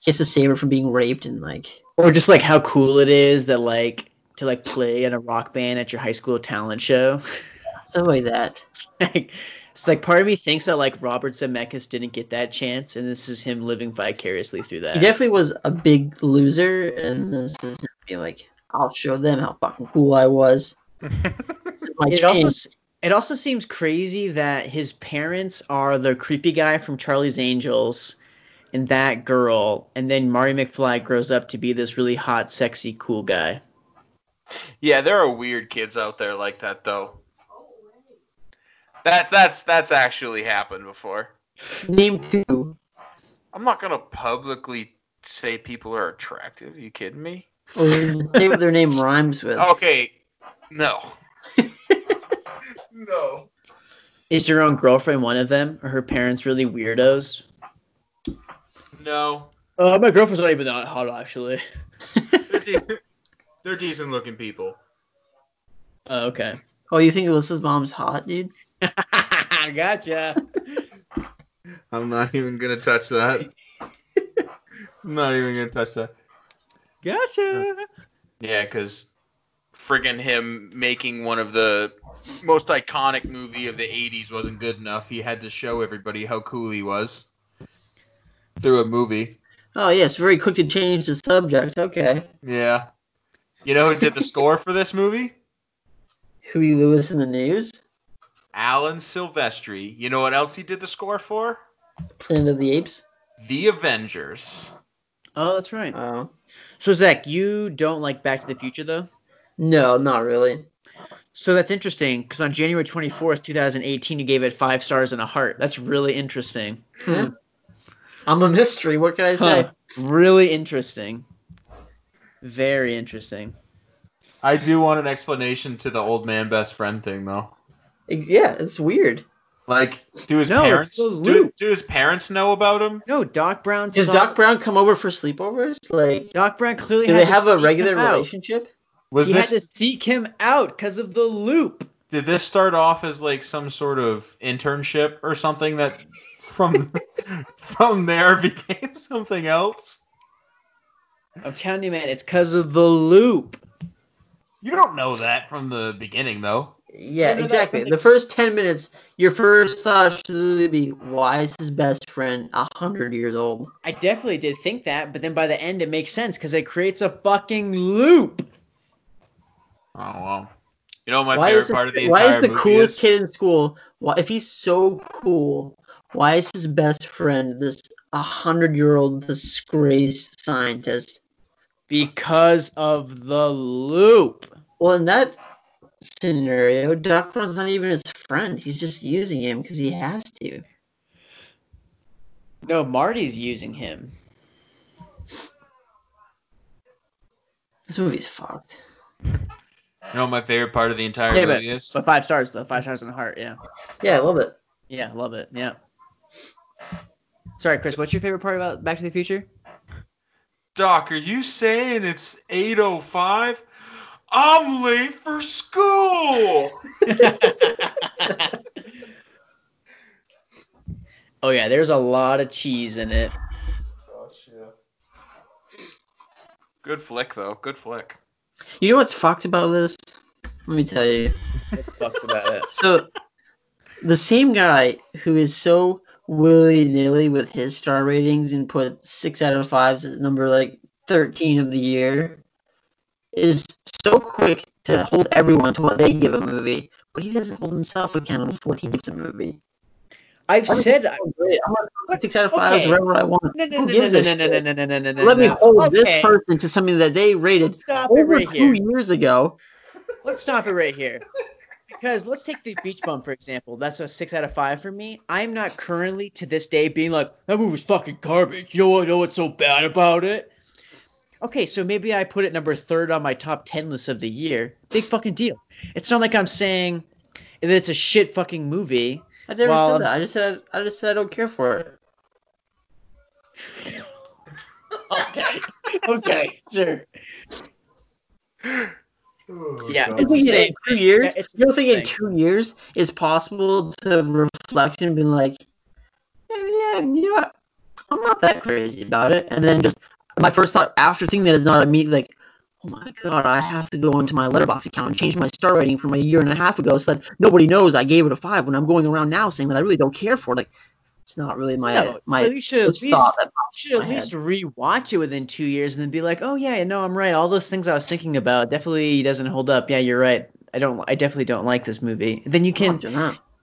he has to save her from being raped and like Or just like how cool it is that like to like play in a rock band at your high school talent show. stuff like that. Like, it's like part of me thinks that like Robert Zemeckis didn't get that chance, and this is him living vicariously through that. He definitely was a big loser and this is gonna be like, I'll show them how fucking cool I was. This is my it also chance. s- it also seems crazy that his parents are the creepy guy from Charlie's Angels and that girl, and then Marty McFly grows up to be this really hot, sexy, cool guy. yeah, there are weird kids out there like that though. That that's that's actually happened before. Name two. I'm not gonna publicly say people are attractive. you kidding me? Or say what their name rhymes with. Okay, no. No. Is your own girlfriend one of them? Are her parents really weirdos? No. Uh, my girlfriend's not even that hot, actually. They're, de- they're decent looking people. Oh, okay. Oh, you think Alyssa's mom's hot, dude? gotcha. I'm not even gonna touch that. I'm not even gonna touch that. Gotcha. Yeah, because friggin' him making one of the most iconic movie of the 80s wasn't good enough. He had to show everybody how cool he was through a movie. Oh yes, very quick to change the subject. Okay. Yeah. You know who did the score for this movie? Huey Lewis and the News. Alan Silvestri. You know what else he did the score for? Planet of the Apes. The Avengers. Oh, that's right. Oh. So Zach, you don't like Back to the Future though? No, not really. So that's interesting because on January 24th, 2018, you gave it five stars and a heart. That's really interesting. Hmm. I'm a mystery. What can I say? Huh. Really interesting. Very interesting. I do want an explanation to the old man best friend thing though. Yeah, it's weird. Like, do his No, parents do, do his parents know about him? No, Doc Brown. Does saw- Doc Brown come over for sleepovers? Like, Doc Brown clearly do had they to have a regular him out. relationship? Was He this had to seek him out because of the loop. did this start off as like some sort of internship or something that from from there became something else? I'm telling you, man, it's because of the loop. You don't know that from the beginning though. Yeah, exactly. The first ten minutes, your first thought should be, why is his best friend a hundred years old? I definitely did think that, but then by the end, it makes sense because it creates a fucking loop. Oh well. You know my why favorite is the, part of the why entire is the coolest is? kid in school? Why, if he's so cool, why is his best friend this a hundred year old disgraced scientist? Because of the loop. Well, in that scenario, Doc Brown's not even his friend. He's just using him because he has to. No, Marty's using him. This movie's fucked. You know my favorite part of the entire Yeah, but, movie is? but five stars though. Five stars in the heart. Yeah. Yeah, I love it. Yeah, love it. Yeah. Sorry, Chris. What's your favorite part about Back to the Future? Doc, are you saying it's 8:05? I'm late for school. Oh yeah, there's a lot of cheese in it. Good flick though. Good flick. You know what's fucked about this? Let me tell you. What's fucked about it? So, the same guy who is so willy nilly with his star ratings and put six out of fives at number like 13 of the year is so quick to hold everyone to what they give a movie, but he doesn't hold himself accountable for what he gives a movie. I've said I'm put six out of fives Okay. wherever I want. no no Who no gives no a no no no no no no. Let me hold this person to something that they rated stop over right two here. years ago. Let's stop it right here. Because let's take the Beach Bum for example. That's a six out of five for me. I'm not currently to this day being like that movie's fucking garbage. You know what? You know what's so bad about it? Okay, so maybe I put it number third on my top ten list of the year. Big fucking deal. It's not like I'm saying that it's a shit fucking movie. I never Well, said that. I just said I just said I don't care for it. Okay. Okay. Sure. Oh, yeah, You it's the same. in two years? Yeah, it's you don't think same in two years it's possible to reflect and be like, yeah, yeah, you know what? I'm not that crazy about it. And then just my first thought after thinking that is not immediately like, oh my god, I have to go into my Letterboxd account and change my star rating from a year and a half ago so that nobody knows I gave it a five when I'm going around now saying that I really don't care for it. Like, it's not really my No, my you should at least thought that you should at least head. rewatch it within two years and then be like, oh yeah, no, I'm right. All those things I was thinking about definitely doesn't hold up. Yeah, you're right. I don't. I definitely don't like this movie. Then you can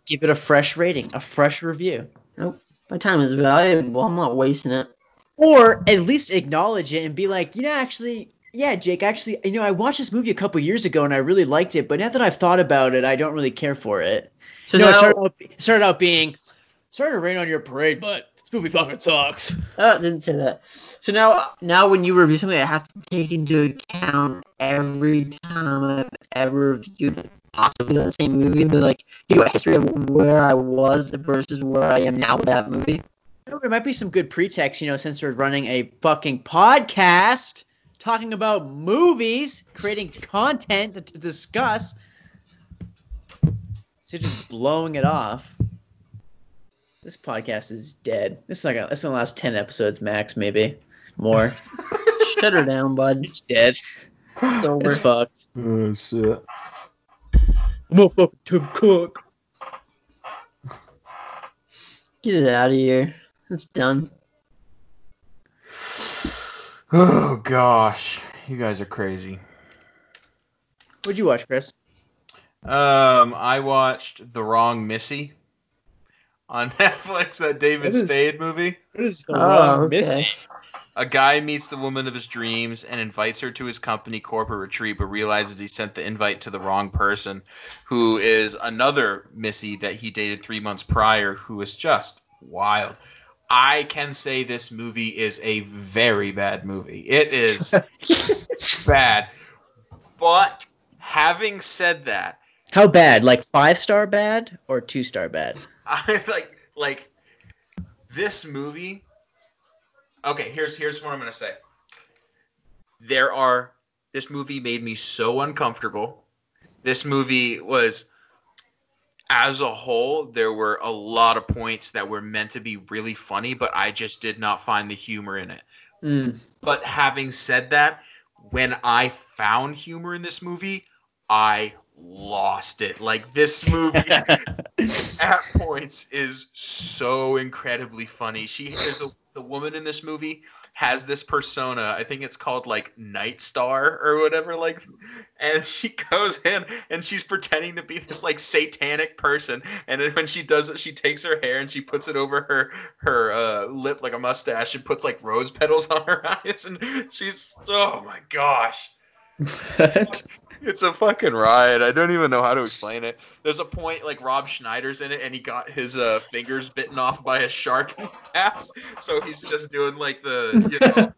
give it a fresh rating, a fresh review, Nope. My time is valuable. I'm not wasting it. or at least acknowledge it and be like, you know, actually. Yeah, Jake. Actually, you know, I watched this movie a couple years ago and I really liked it, but now that I've thought about it, I don't really care for it. So you know, now, it started out, started out being, started to rain on your parade, but this movie fucking sucks. Oh, didn't say that. So now, now when you review something, I have to take into account every time I've ever reviewed possibly the same movie, but like do a history of where I was versus where I am now with that movie. There might be some good pretext, you know, since we're running a fucking podcast talking about movies, creating content to, to discuss. So just blowing it off. This podcast is dead. This is like a, this is gonna last ten episodes max, maybe more. Shut her down, bud. it's dead. It's over. It's fucked. Oh shit. I'm a fucking Tim Cook. Get it out of here. It's done. Oh gosh, you guys are crazy. What'd you watch, Chris? Um, I watched The Wrong Missy on Netflix, that David What is- Spade movie. What is the Oh, wrong okay. missing? A guy meets the woman of his dreams and invites her to his company corporate retreat, but realizes he sent the invite to the wrong person, who is another Missy that he dated three months prior, who is just wild. I can say this movie is a very bad movie. It is bad. But having said that, How bad? Like five star bad or two star bad? I like like this movie. Okay, here's here's what I'm gonna say. There are this movie made me so uncomfortable. This movie was as a whole, there were a lot of points that were meant to be really funny, but I just did not find the humor in it. Mm. But having said that, when I found humor in this movie, I lost it. Like this movie at points is so incredibly funny. She is a, the woman in this movie has this persona. I think it's called like Night Star or whatever. Like, and she goes in and she's pretending to be this like satanic person. And then when she does it, she takes her hair and she puts it over her her uh, lip like a mustache and puts like rose petals on her eyes. And she's oh my gosh. It's a fucking riot. I don't even know how to explain it. There's a point like Rob Schneider's in it and he got his uh, fingers bitten off by a shark in the past, so he's just doing like the you know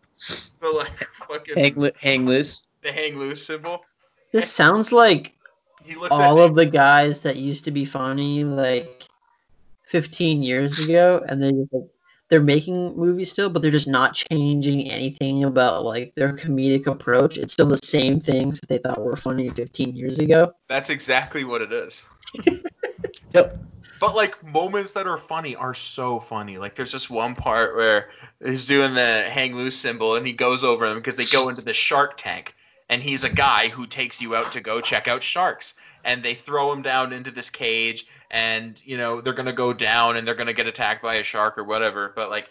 the like fucking hang, loo- hang loose. the hang loose symbol. This sounds like He looks all at of the guys that used to be funny like 15 years ago, and they just like they're making movies still, but they're just not changing anything about like their comedic approach. It's still the same things that they thought were funny 15 years ago. That's exactly what it is. Yep. But like moments that are funny are so funny. Like there's just one part where he's doing the hang loose symbol and he goes over them because they go into the shark tank and he's a guy who takes you out to go check out sharks and they throw him down into this cage and you know they're gonna go down and they're gonna get attacked by a shark or whatever. But like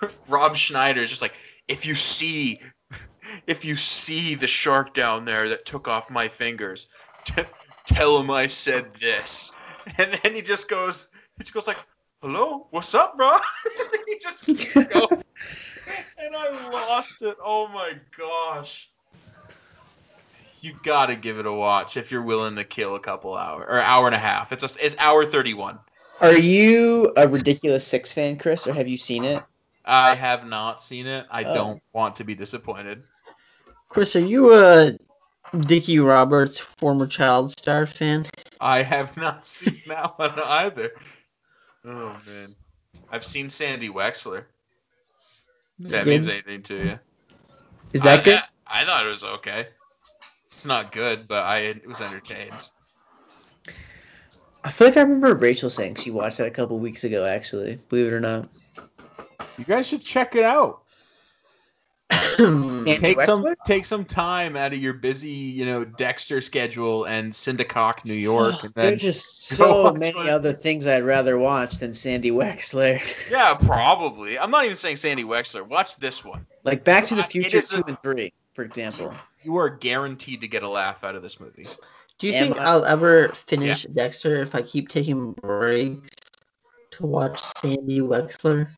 Rob Schneider is just like if you see if you see the shark down there that took off my fingers, t- tell him I said this. And then he just goes, he just goes like, "Hello, what's up, bro?" and then he just keeps going. and I lost it. Oh my gosh. You gotta give it a watch if you're willing to kill a couple hour or hour and a half. It's a, it's hour 31. Are you a ridiculous six fan, Chris, or have you seen it? I have not seen it. I Oh. don't want to be disappointed. Chris, are you a Dickie Roberts former child star fan? I have not seen that one either. Oh man, I've seen Sandy Wexler. If that Good. means anything to you. Is that I, good? I, I thought it was okay. It's not good, but I was entertained. I feel like I remember Rachel saying she watched that a couple weeks ago, actually. Believe it or not. You guys should check it out. Sandy Take some take some time out of your busy, you know, Dexter schedule and Synecdoche, New York, and then There's just so many one. other things I'd rather watch than Sandy Wexler. Yeah, probably. I'm not even saying Sandy Wexler. Watch this one. like Back to the it Future a- 2 and 3, for example. You are guaranteed to get a laugh out of this movie. Do you Am think I- I'll ever finish Dexter if I keep taking breaks to watch Sandy Wexler?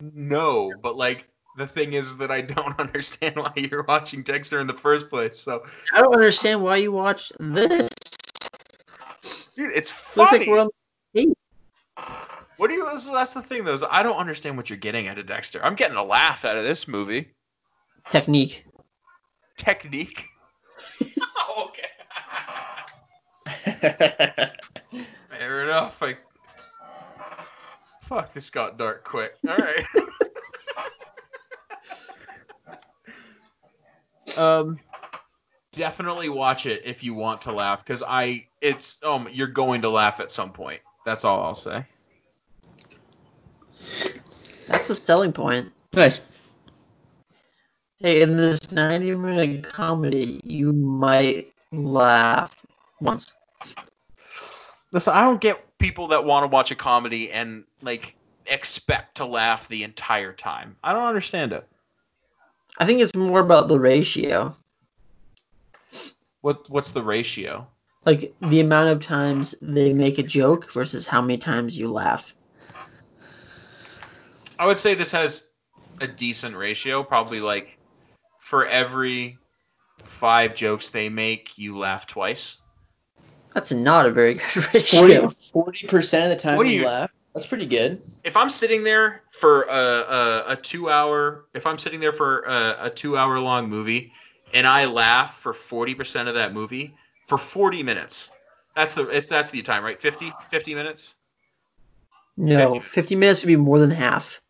No, but like the thing is that I don't understand why you're watching Dexter in the first place. So, I don't understand why you watch this. dude, it's funny. Looks like we're on the What do you? That's the thing, though. Is I don't understand what you're getting out of Dexter. I'm getting a laugh out of this movie. technique. Technique. oh, okay. Fair enough. I. Fuck, this got dark quick. All right. um, definitely watch it if you want to laugh, because I, it's, um, you're going to laugh at some point. That's all I'll say. That's a selling point. nice. Hey, in this 90 minute comedy, you might laugh once. Listen, I don't get people that want to watch a comedy and like expect to laugh the entire time. I don't understand it. I think it's more about the ratio. What what's the ratio? Like the amount of times they make a joke versus how many times you laugh. I would say this has a decent ratio, probably like for every five jokes they make, you laugh twice. That's not a very good ratio. 40% of the time What do you you- laugh. That's pretty good. If I'm sitting there for a, a, a two hour, if I'm sitting there for a, a two hour long movie and I laugh for 40% of that movie for 40 minutes, that's the it's that's the time, right? 50 50 minutes. No, 50 50 minutes would be more than half.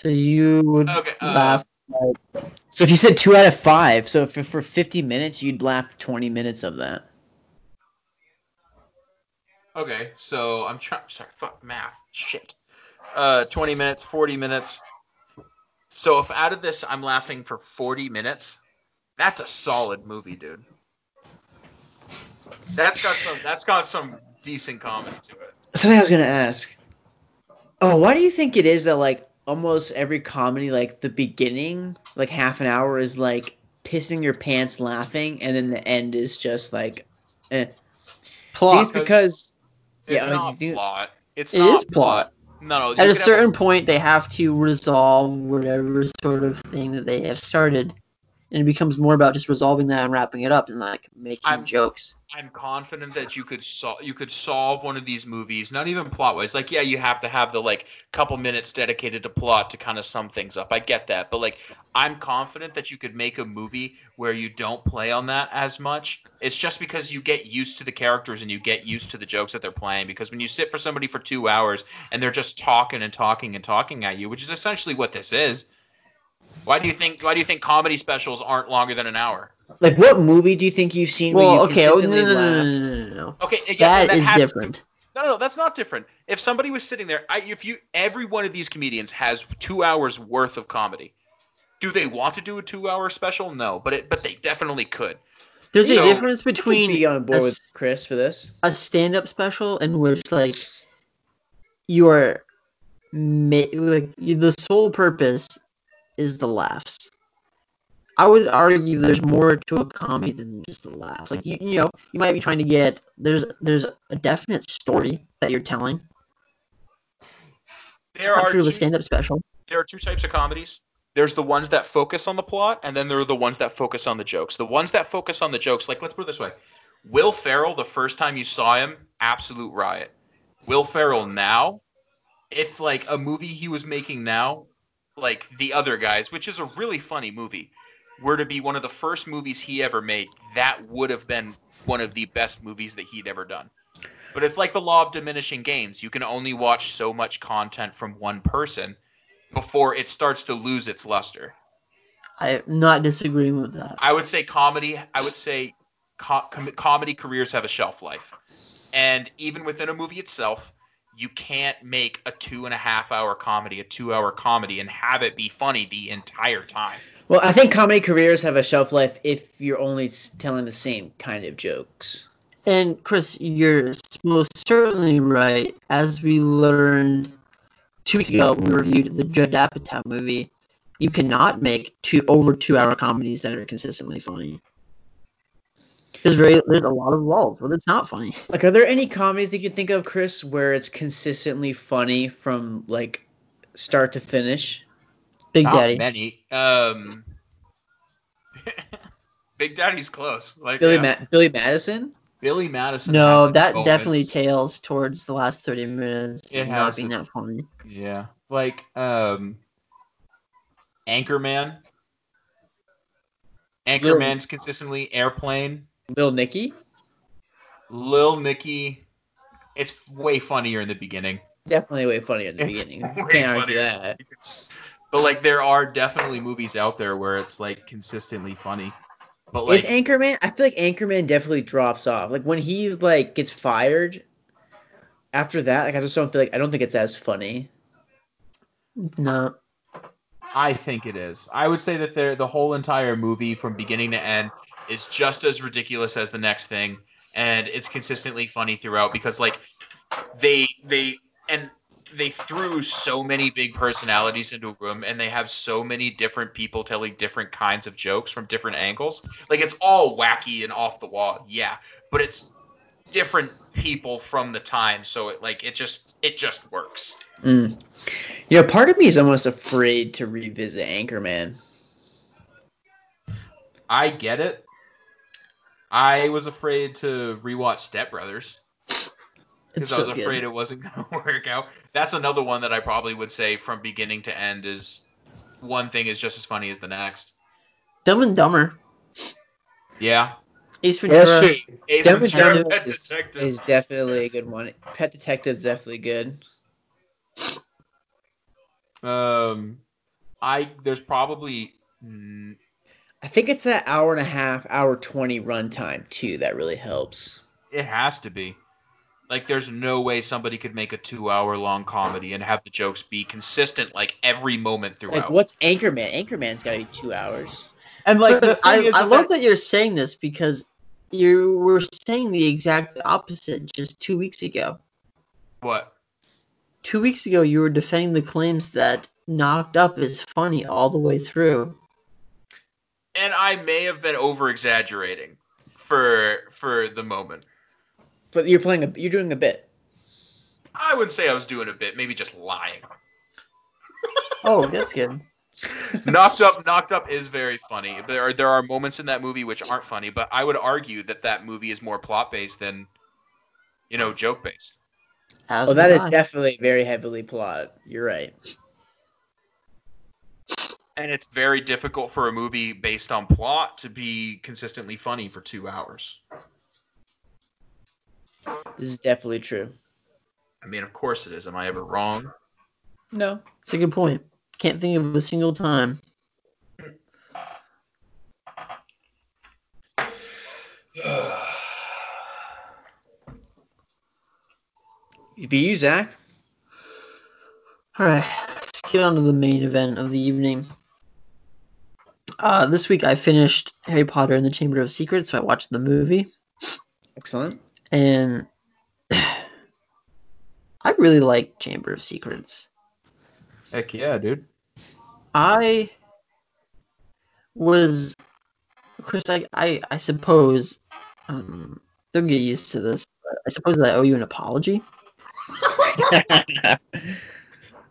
So you would Okay, uh, laugh. So if you said 2 out of 5, so for, for 50 minutes, you'd laugh 20 minutes of that. Okay, so I'm trying. Sorry, fuck math. Shit. Uh, 20 minutes, 40 minutes. So if out of this I'm laughing for 40 minutes, that's a solid movie, dude. That's got some. That's got some decent comedy to it. Something I was gonna ask. Oh, why do you think it is that like almost every comedy, like the beginning, like half an hour is like pissing your pants laughing, and then the end is just like, eh. Plot. it's because It's Yeah, I mean, not plot. It's It not is plot. No, no. At a could have certain point, they have to resolve whatever sort of thing that they have started, and it becomes more about just resolving that and wrapping it up and like making I'm- jokes. I'm confident that you could sol- you could solve one of these movies, not even plot wise. Like, yeah, you have to have the like couple minutes dedicated to plot to kind of sum things up. I get that, but like, I'm confident that you could make a movie where you don't play on that as much. It's just because you get used to the characters and you get used to the jokes that they're playing. Because when you sit for somebody for two hours and they're just talking and talking and talking at you, which is essentially what this is. Why do you think Why do you think comedy specials aren't longer than an hour? like what movie do you think you've seen where Well, you okay, oh, no, consistently no, no, laughed? no, no, no, no. Okay, yes, and That that is has to- different. No, no, that's not different. If somebody was sitting there, I, if you, every one of these comedians has two hours worth of comedy. Do they want to do a two-hour special? No, but it, but they definitely could. There's So- a difference Could between be on board a, with Chris for this. a stand-up special in which like you are ma- like you, the sole purpose is the laughs. I would argue there's more to a comedy than just the laughs. Like you, you know, you might be trying to get there's there's a definite story that you're telling. There Not are true two, a stand-up special. there are two types of comedies. There's the ones that focus on the plot, and then there are the ones that focus on the jokes. The ones that focus on the jokes, like let's put it this way: Will Ferrell, the first time you saw him, absolute riot. Will Ferrell now, if like a movie he was making now, like The Other Guys, which is a really funny movie, were to be one of the first movies he ever made, that would have been one of the best movies that he'd ever done. But it's like the law of diminishing gains. You can only watch so much content from one person before it starts to lose its luster. I'm not disagreeing with that. I would say comedy. I would say co- com- comedy careers have a shelf life, and even within a movie itself, you can't make a two and a half hour comedy a two hour comedy and have it be funny the entire time. Well, I think comedy careers have a shelf life if you're only telling the same kind of jokes. And Chris, you're most certainly right. As we learned two weeks ago, when we reviewed the Judd Apatow movie. You cannot make two over two hour comedies that are consistently funny. There's very there's a lot of lulls but it's not funny. Like, are there any comedies that you can think of, Chris, where it's consistently funny from like start to finish? Big Not Daddy. many. Um, Big Daddy's close. Like Billy yeah. Ma- Billy Madison. Billy Madison. No, its that moments. definitely tails towards the last 30 minutes It and not being its- that funny. Yeah, like um, Anchorman. Anchorman's consistently airplane. Little Nicky. Lil Nicky. It's way funnier in the beginning. Definitely way funnier in the It's beginning. way Can't argue that. But like there are definitely movies out there where it's like consistently funny. But like, Is like Anchorman? I feel like Anchorman definitely drops off. Like when he's like gets fired. After that, like I just don't feel like I don't think it's as funny. No. I think it is. I would say that there the whole entire movie from beginning to end is just as ridiculous as the next thing and it's consistently funny throughout because like they they and they threw so many big personalities into a room and they have so many different people telling different kinds of jokes from different angles. Like it's all wacky and off the wall, yeah, but it's different people from the time so it like it just it just works. Mm. You know, part of me is almost afraid to revisit Anchorman. I get it. I was afraid to rewatch Step Brothers because I was still good. afraid it wasn't going to work out. That's another one that I probably would say from beginning to end is one thing is just as funny as the next. Dumb and Dumber. Yeah. Ace Ventura. That's true. Ace Dumb and Ventura, Dumber Pet is, Detective. is definitely a good one. Pet Detective's definitely good. Um, I there's probably mm, I think it's that hour and a half, hour twenty runtime too that really helps. it has to be. Like there's no way somebody could make a two hour long comedy and have the jokes be consistent like every moment throughout. Like what's Anchorman? Anchorman's got to be two hours. and like the thing I, is, I is love that- that you're saying this because you were saying the exact opposite just two weeks ago. what Two weeks ago, you were defending the claims that Knocked Up is funny all the way through. And I may have been over exaggerating for for the moment. But you're playing a, you're doing a bit. I wouldn't say I was doing a bit, maybe just lying. Oh, that's good. knocked up, knocked up is very funny. There are there are moments in that movie which aren't funny, but I would argue that that movie is more plot based than you know joke based. As Well, that would is I. definitely very heavily plotted. You're right. And it's very difficult for a movie based on plot to be consistently funny for two hours. This is definitely true. I mean, of course it is. Am I ever wrong? No. It's a good point. Can't think of a single time. It'd Be you, Zach. All right, let's get on to the main event of the evening. Uh, this week I finished Harry Potter and the Chamber of Secrets, so I watched the movie, Excellent. and I really like Chamber of Secrets. Heck yeah, dude. I was, Chris, I, I, I suppose, um, they'll get used to this, but I suppose that I owe you an apology. Hold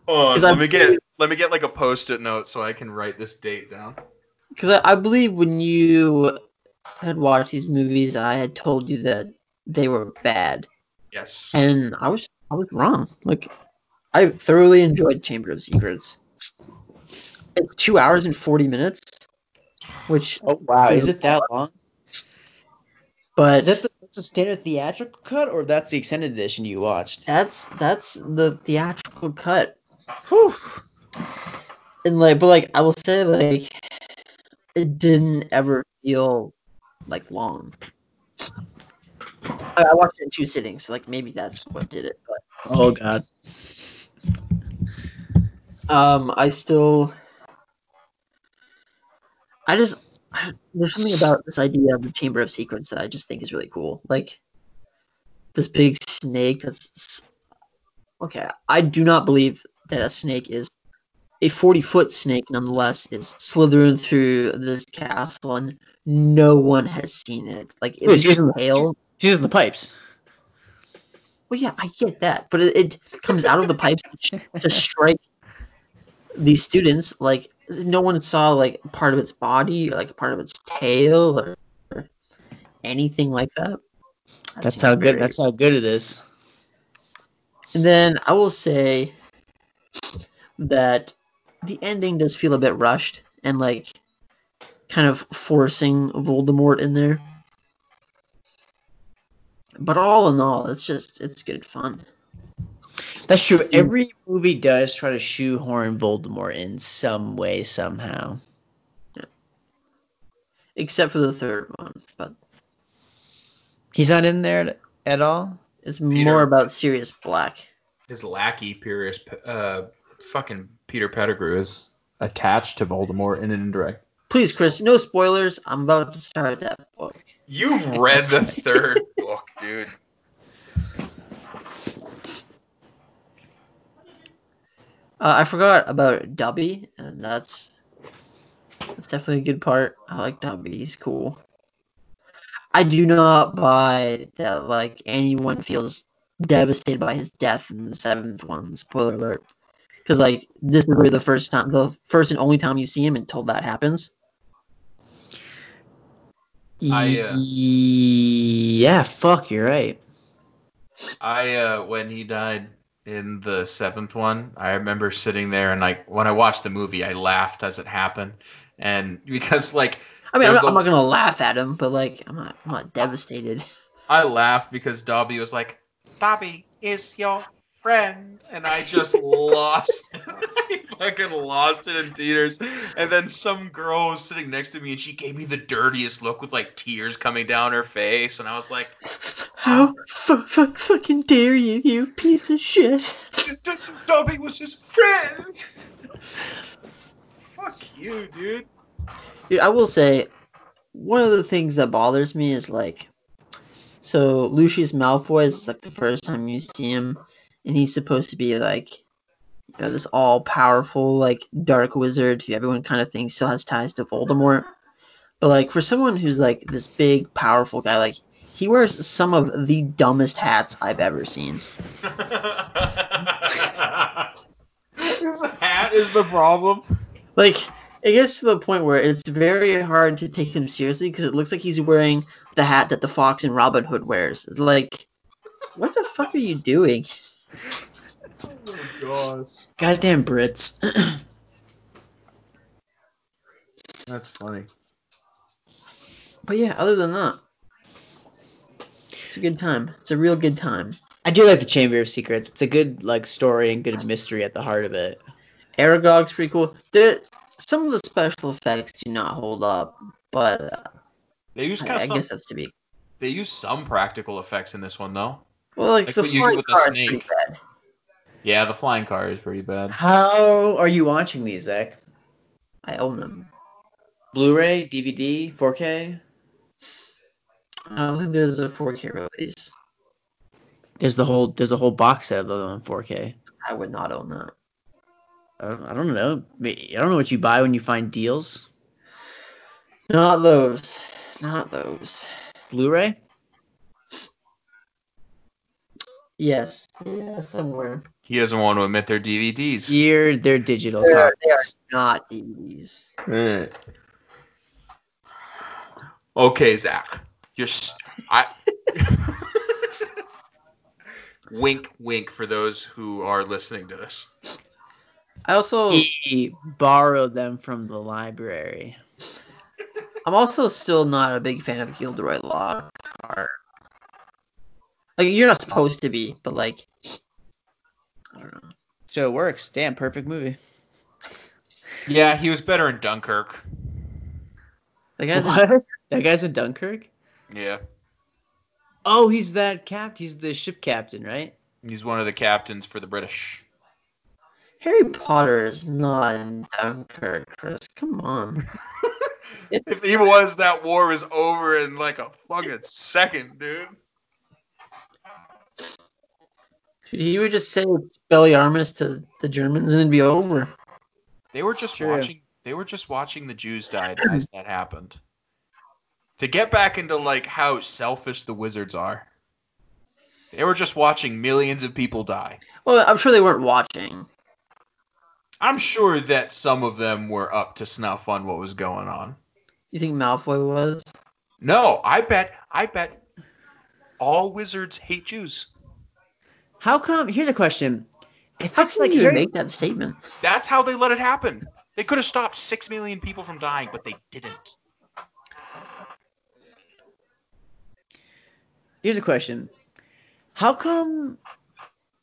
'Cause on, I let me get let me get like a post-it note so I can write this date down. Because I, I believe when you had watched these movies, I had told you that they were bad, Yes. and I was I was wrong. Like, I thoroughly enjoyed Chamber of Secrets. It's two hours and forty minutes, which Oh wow, is it that long? but Is that the, that's a standard theatrical cut, or that's the extended edition you watched? that's that's the theatrical cut. Whew. And like, but like, I will say like, it didn't ever feel like long. I I watched it in two sittings, so like maybe that's what did it. But Oh god. um, I still, I just, I, there's something about this idea of the Chamber of Secrets that I just think is really cool. Like this big snake that's okay. I do not believe that a snake is a 40 foot snake, nonetheless, is slithering through this castle and no one has seen it. Like it was just in the- pale. She's in the pipes. Well, yeah, I get that, but it, it comes out of the pipes to, to strike these students. Like no one saw like part of its body, or, like part of its tail, or, or anything like that. That That's how good. That's how good it is. And then I will say that the ending does feel a bit rushed and like kind of forcing Voldemort in there. But all in all, it's just it's good fun. That's true. Every movie does try to shoehorn Voldemort in some way, somehow. Yeah. Except for the third one, but He's not in there at all. it's Peter. more about Sirius Black. His lackey, Pyrrhus, uh, fucking Peter Pettigrew is attached to Voldemort in an indirect. Please, Chris, no spoilers. I'm about to start that book. You've read the third book, dude. Uh, I forgot about Dobby, and that's that's definitely a good part. I like Dobby. He's cool. I do not buy that like anyone feels devastated by his death in the seventh one. Spoiler alert. Because like this is really the first time, the first and only time you see him until that happens. I, uh, Yeah, fuck, you're right. I uh, when he died in the seventh one, I remember sitting there and like when I watched the movie, I laughed as it happened, and because like I mean, I'm not, I'm not gonna laugh at him, but like I'm not, I'm not devastated. I laughed because Dobby was like, Dobby is your friend, and I just lost. I fucking lost it in theaters. And then some girl was sitting next to me, and she gave me the dirtiest look with like tears coming down her face, and I was like, How fu- fu- fucking dare you, you piece of shit! D- D- Dobby was his friend. Fuck you, dude. Dude, I will say, one of the things that bothers me is like, so Lucius Malfoy is like the first time you see him, and he's supposed to be like, you know, this all-powerful like dark wizard who everyone kind of thinks still has ties to Voldemort. But like for someone who's like this big, powerful guy, like he wears some of the dumbest hats I've ever seen. His hat is the problem. Like it gets to the point where it's very hard to take him seriously because it looks like he's wearing the hat that the fox in Robin Hood wears. Like, what the fuck are you doing? My gosh. Goddamn Brits. That's funny. But yeah, other than that, it's a good time. It's a real good time. I do like the Chamber of Secrets. It's a good like story and good mystery at the heart of it. Aragog's pretty cool. There, some of the special effects do not hold up, but uh, They use I, I some. guess that's to be. They use some practical effects in this one though. Well, like, Like the what you do with the car is pretty snake. Bad. Yeah, the flying car is pretty bad. How are you watching these, Zach? I own them. Blu-ray, DVD, 4K? I don't think there's a 4K release. There's the whole there's a whole box set of them on 4K. I would not own that. I don't, I don't know. I don't know what you buy when you find deals. Not those. Not those. Blu-ray? Yes. Yeah, somewhere. He doesn't want to admit they're DVDs. Here, they're digital They are, they are copies. not DVDs. Alright. Okay, Zach. You're s- I. wink, wink for those who are listening to this. I also, He borrowed them from the library. I'm also still not a big fan of Gilderoy Lockhart. Like, you're not supposed to be, but like, I don't know. So it works. Damn, perfect movie. Yeah, he was better in Dunkirk. The guy's What? That guy's in Dunkirk? Yeah, Oh, he's that cap. He's the ship captain, right? he's one of the captains for the British. Harry Potter is not in Dunkirk, Chris. Come on. If he was, that war was over in like a fucking second, dude. He would just say Expelliarmus to the Germans and it'd be over. They were just true. watching. They were just watching the Jews die as that happened. To get back into like how selfish the wizards are, they were just watching millions of people die. Well, I'm sure they weren't watching. I'm sure that some of them were up to snuff on what was going on. You think Malfoy was? No, I bet. I bet all wizards hate Jews. How come? Here's a question. If How can like you Harry, make that statement? That's how they let it happen. They could have stopped six million people from dying, but they didn't. here's a question. How come?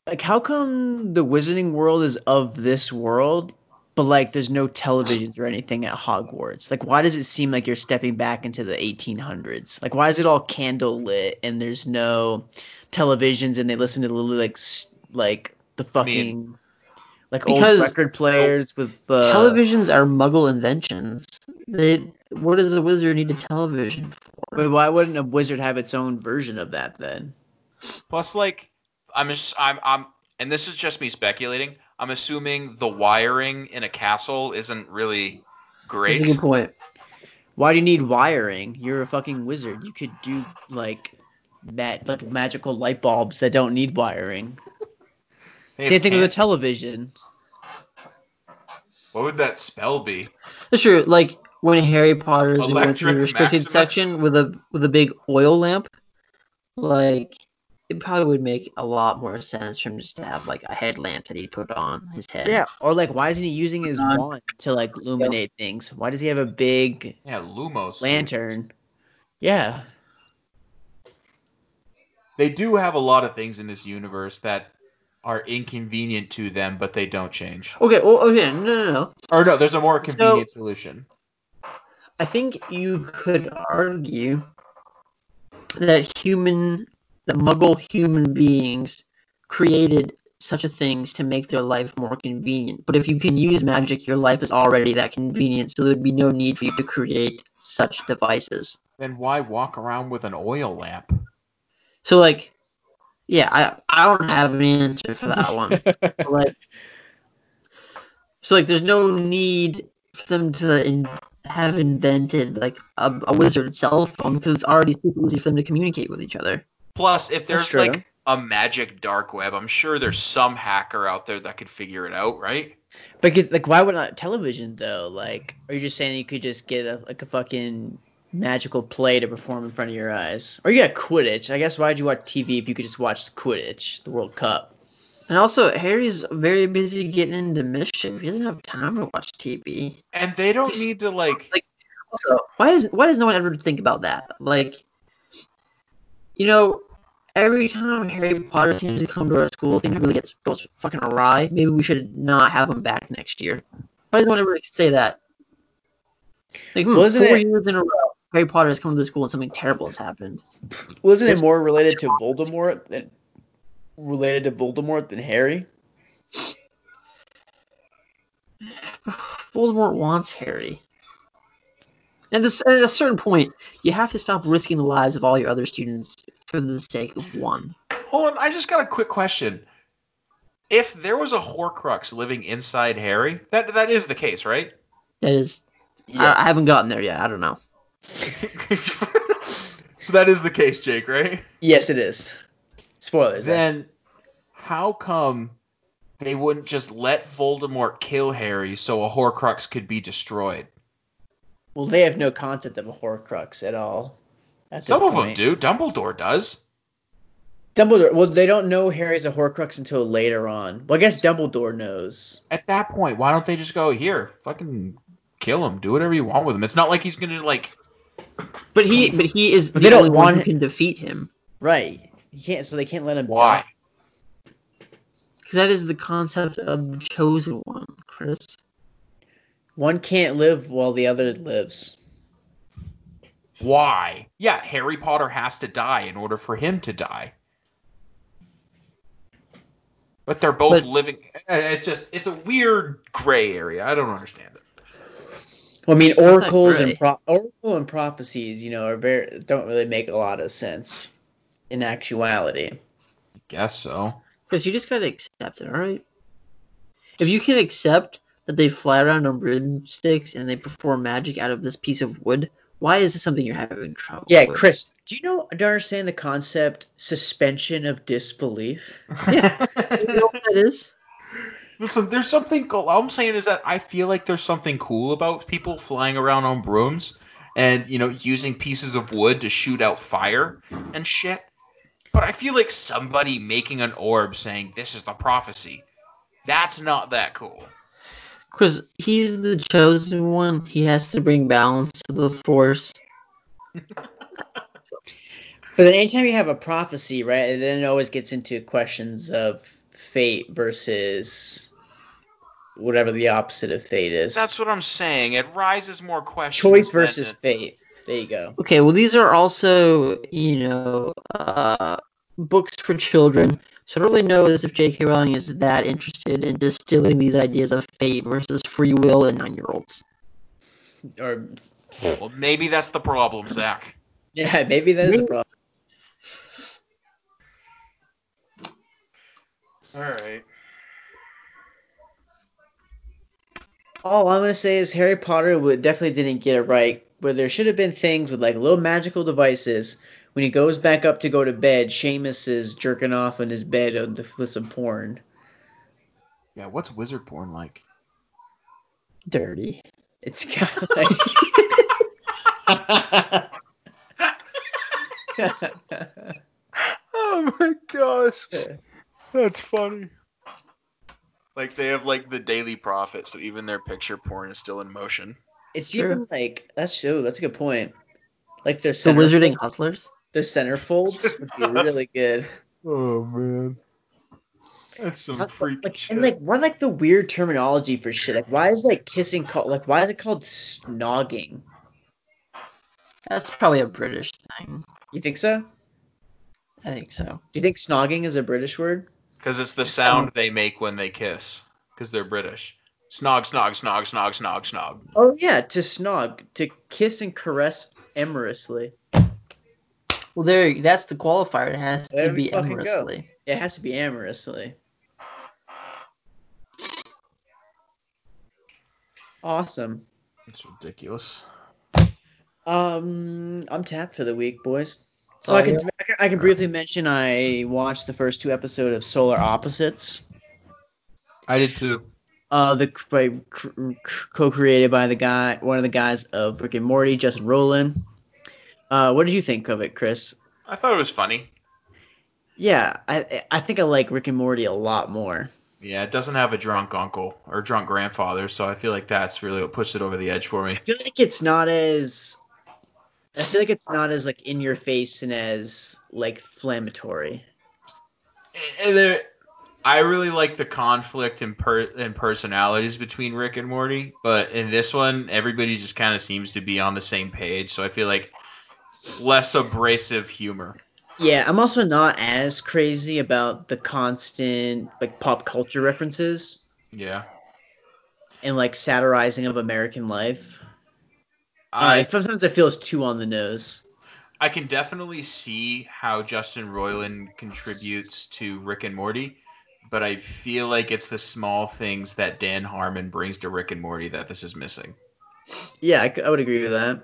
Like, how come the Wizarding World is of this world, but like there's no televisions or anything at Hogwarts? Like, why does it seem like you're stepping back into the 1800s? Like, why is it all candle lit and there's no televisions and they listen to literally like like the fucking like Because old record players with uh, Televisions are Muggle inventions. They, what does a wizard need a television for? But why wouldn't a wizard have its own version of that then? Plus, like, I'm just, I'm, I'm, and this is just me speculating. I'm assuming the wiring in a castle isn't really great. That's a good point. Why do you need wiring? You're a fucking wizard. You could do like ma- like magical light bulbs that don't need wiring. They Same thing with a television. What would that spell be? That's true. Like when Harry Potter is going to the restricted Maximus? section with a with a big oil lamp, like it probably would make a lot more sense for him just to have like a headlamp that he put on his head. Yeah. Or like, why isn't he using his wand to like illuminate things? Why does he have a big Yeah, Lumos. dude. lantern? Yeah. They do have a lot of things in this universe that are inconvenient to them, but they don't change. Okay. Well, oh, okay. No, no, no. Or no, there's a more convenient solution. I think you could argue that human, the Muggle human beings created such a things to make their life more convenient. But if you can use magic, your life is already that convenient, so there'd be no need for you to create such devices. Then why walk around with an oil lamp? So like, yeah, I I don't have an answer for that one. Like, so like, there's no need for them to in, have invented like a, a wizard cell phone because it's already super easy for them to communicate with each other. Plus, if there's like a magic dark web, I'm sure there's some hacker out there that could figure it out, right? But like, why would not television though? Like, are you just saying you could just get a like a fucking magical play to perform in front of your eyes? Or you got Quidditch. I guess why'd you watch TV if you could just watch Quidditch, the World Cup? And also, Harry's very busy getting into mischief. He doesn't have time to watch TV. And they don't need to like. Like, also, why does why does no one ever think about that? Like, you know, every time Harry Potter seems to come to our school, things really gets goes fucking awry. Maybe we should not have him back next year. Why does no one ever say that? Like, hmm, Wasn't four it- years in a row, Harry Potter has come to the school and something terrible has happened. Wasn't It's- it more related to Voldemort than related to Voldemort than Harry? Voldemort wants Harry. And this, at a certain point, you have to stop risking the lives of all your other students for the sake of one. Hold on, I just got a quick question. If there was a Horcrux living inside Harry, that that is the case, right? That is, I, I haven't gotten there yet. I don't know. so that is the case, Jake, right? Yes, it is. Spoilers. Then how come they wouldn't just let Voldemort kill Harry so a Horcrux could be destroyed? Well, they have no concept of a Horcrux at all. At Some of them do. Dumbledore does. Dumbledore. Well, they don't know Harry's a Horcrux until later on. Well, I guess Dumbledore knows. At that point, why don't they just go here, fucking kill him, do whatever you want with him? It's not like he's gonna like. But he, but he is But the they don't only one who can defeat him. Right. He can't. So they can't let him. Why? die. Because that is the concept of the chosen one, Chris. One can't live while the other lives. Why? Yeah, Harry Potter has to die in order for him to die. But they're both But- living. eh, It's just it's a weird gray area. I don't understand it. Well, I mean, oracles gray. and pro- oracle and prophecies, you know, are very don't really make a lot of sense in actuality. I guess so. Chris, you just gotta accept it, alright? If you can accept that they fly around on broomsticks and they perform magic out of this piece of wood, why is this something you're having trouble Yeah, with? Chris, do you know? Do you understand the concept suspension of disbelief? Yeah. you know what that is? Listen, there's something. All I'm saying is that I feel like there's something cool about people flying around on brooms and you know using pieces of wood to shoot out fire and shit. But I feel like somebody making an orb saying this is the prophecy. That's not that cool. Because he's the chosen one, he has to bring balance to the force. But then anytime you have a prophecy, right, then it always gets into questions of fate versus whatever the opposite of fate is. That's what I'm saying. It rises more questions. choice than- versus fate. There you go. Okay, well these are also, you know, uh, books for children. So I don't really know as if J.K. Rowling is that interested in distilling these ideas of fate versus free will in nine-year-olds. Or Well, maybe that's the problem, Zach. yeah, maybe that is a problem. All right. All I'm gonna say is Harry Potter would definitely didn't get it right. Where there should have been things with like little magical devices. When he goes back up to go to bed, Seamus is jerking off in his bed with with some porn. Yeah, what's wizard porn like? Dirty. It's kind of like. Oh my gosh. That's funny. Like they have like the Daily Prophet, so even their picture porn is still in motion. it's Sure. even like that's true. That's a good point. Like their The center, Wizarding Hustlers. their centerfolds would be really good. Oh man. That's some How- freaky like, shit. and like what like the weird terminology for shit? Like why is like kissing called like why is it called snogging? That's probably a British thing. You think so? I think so. Do you think snogging is a British word? Because it's the sound they make when they kiss. Because they're British. Snog, snog, snog, snog, snog, snog. Oh yeah, to snog, to kiss and caress amorously. Well, there. That's the qualifier. It has to There we be fucking go. amorously. It has to be amorously. Awesome. It's ridiculous. Um, I'm tapped for the week, boys. That's Oh, I I can. I can- I can briefly mention I watched the first two episodes of Solar Opposites. I did too. Uh, the by, cr- cr- co-created by the guy, one of the guys of Rick and Morty, Justin Roiland. Uh, what did you think of it, Chris? I thought it was funny. Yeah, I I think I like Rick and Morty a lot more. Yeah, it doesn't have a drunk uncle or drunk grandfather, so I feel like that's really what puts it over the edge for me. I feel like it's not as I feel like it's not as like in your face and as like inflammatory. And there- I really like the conflict and per and personalities between Rick and Morty, but in this one, everybody just kind of seems to be on the same page. So I feel like less abrasive humor. Yeah, I'm also not as crazy about the constant like pop culture references Yeah. and like satirizing of American life. I Uh, sometimes I feel it's too on the nose. I can definitely see how Justin Roiland contributes to Rick and Morty, but I feel like it's the small things that Dan Harmon brings to Rick and Morty that this is missing. Yeah, I would agree with that.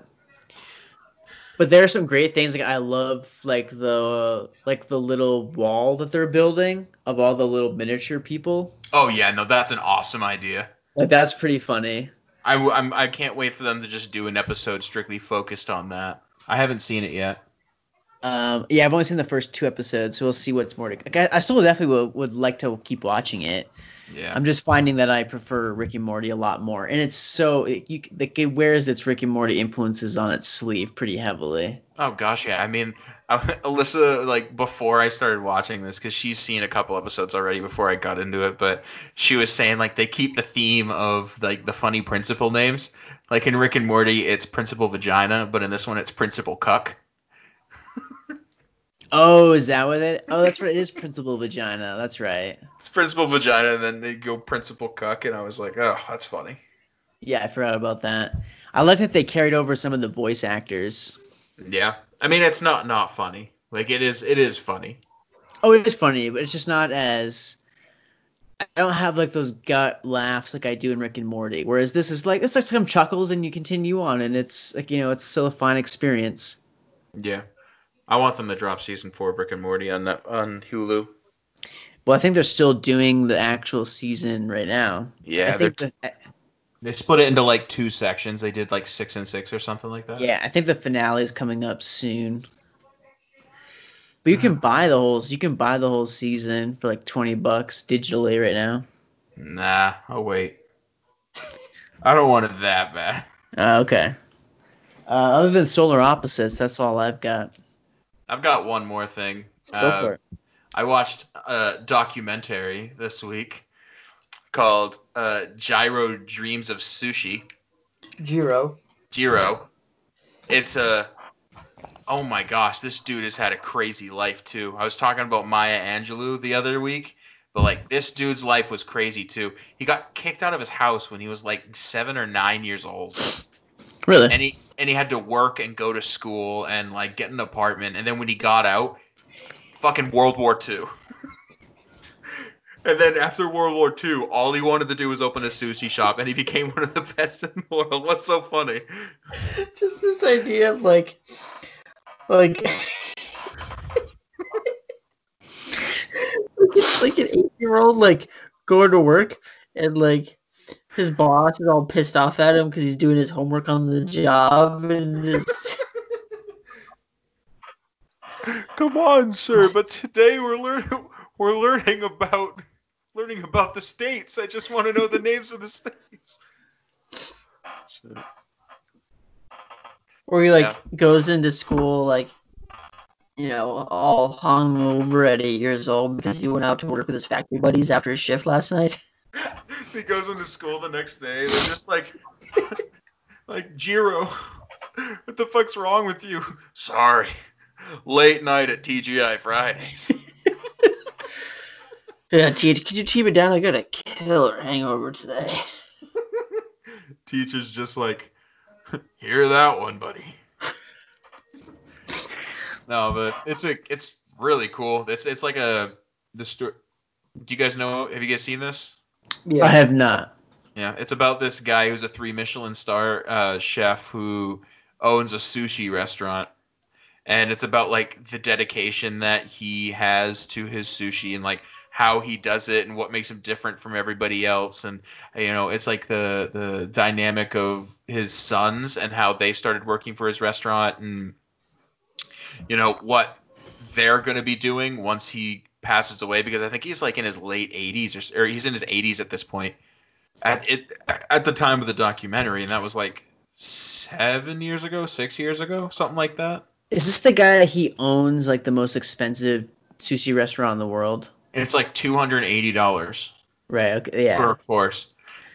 But there are some great things. Like I love like the like the little wall that they're building of all the little miniature people. Oh yeah, no, that's an awesome idea. Like that's pretty funny. I, I'm, I can't wait for them to just do an episode strictly focused on that. I haven't seen it yet. Um, yeah, I've only seen the first two episodes, so we'll see what's more to. Like, I, I still definitely would, would like to keep watching it. Yeah. I'm just finding that I prefer Rick and Morty a lot more, and it's so it, you like it wears its Rick and Morty influences on its sleeve pretty heavily. Oh gosh, yeah. I mean, Alyssa, like before I started watching this, because she's seen a couple episodes already before I got into it, but she was saying like they keep the theme of like the funny principal names. Like in Rick and Morty, it's Principal Vagina, but in this one, it's Principal Cuck. Oh, is that what it? Oh, that's right. It is Principal Vagina. That's right. It's Principal Vagina, and then they go Principal Cuck, and I was like, oh, that's funny. Yeah, I forgot about that. I like that they carried over some of the voice actors. Yeah. I mean, it's not not funny. Like it is, it is funny. Oh, it is funny, but it's just not as. I don't have like those gut laughs like I do in Rick and Morty. Whereas this is like it's like some chuckles and you continue on, and it's like you know it's still a fine experience. Yeah. I want them to drop season four of Rick and Morty on that, on Hulu. Well, I think they're still doing the actual season right now. Yeah, I think they're- the, They split it into like two sections. They did like six and six or something like that. yeah, I think the finale is coming up soon. But you can buy the whole you can buy the whole season for like twenty bucks digitally right now. Nah, I'll wait. I don't want it that bad. Uh, okay. Uh, other than Solar Opposites, that's all I've got. I've got one more thing. Go Uh, for it. I watched a documentary this week called uh, Gyro Dreams of Sushi. Jiro. Jiro. It's a. Oh my gosh, this dude has had a crazy life too. I was talking about Maya Angelou the other week, but like this dude's life was crazy too. He got kicked out of his house when he was like seven or nine years old. Really? and he and he had to work and go to school and like get an apartment and then when he got out fucking world war ii and then after world war ii all he wanted to do was open a sushi shop and he became one of the best in the world. What's so funny? Just this idea of like, like, it's like an eight-year-old like going to work and like his boss is all pissed off at him because he's doing his homework on the job and this. come on sir but today we're learning we're learning about learning about the states i just want to know the names of the states Or he like Yeah. goes into school like, you know, all hung over at eight years old because he went out to work with his factory buddies after his shift last night. he goes into school the next day. They're just like, like Jiro, what the fuck's wrong with you? Sorry, late night at TGI Fridays. Yeah, Teach, could you keep it down? I got a killer hangover today. Teacher's just like, hear that one, buddy. No, but it's a, it's really cool. It's, it's like a, the story. Do you guys know? Have you guys seen this? Yeah. I have not. Yeah, it's about this guy who's a three Michelin star uh, chef who owns a sushi restaurant, and it's about like the dedication that he has to his sushi and like how he does it and what makes him different from everybody else, and you know, it's like the the dynamic of his sons and how they started working for his restaurant and you know what they're going to be doing once he passes away because I think he's like in his late 80s or, or he's in his 80s at this point at it at the time of the documentary, and that was like seven years ago, six years ago, something like that. Is this the guy that he owns like the most expensive sushi restaurant in the world? And it's like two hundred eighty dollars Right. Okay. Yeah. per course,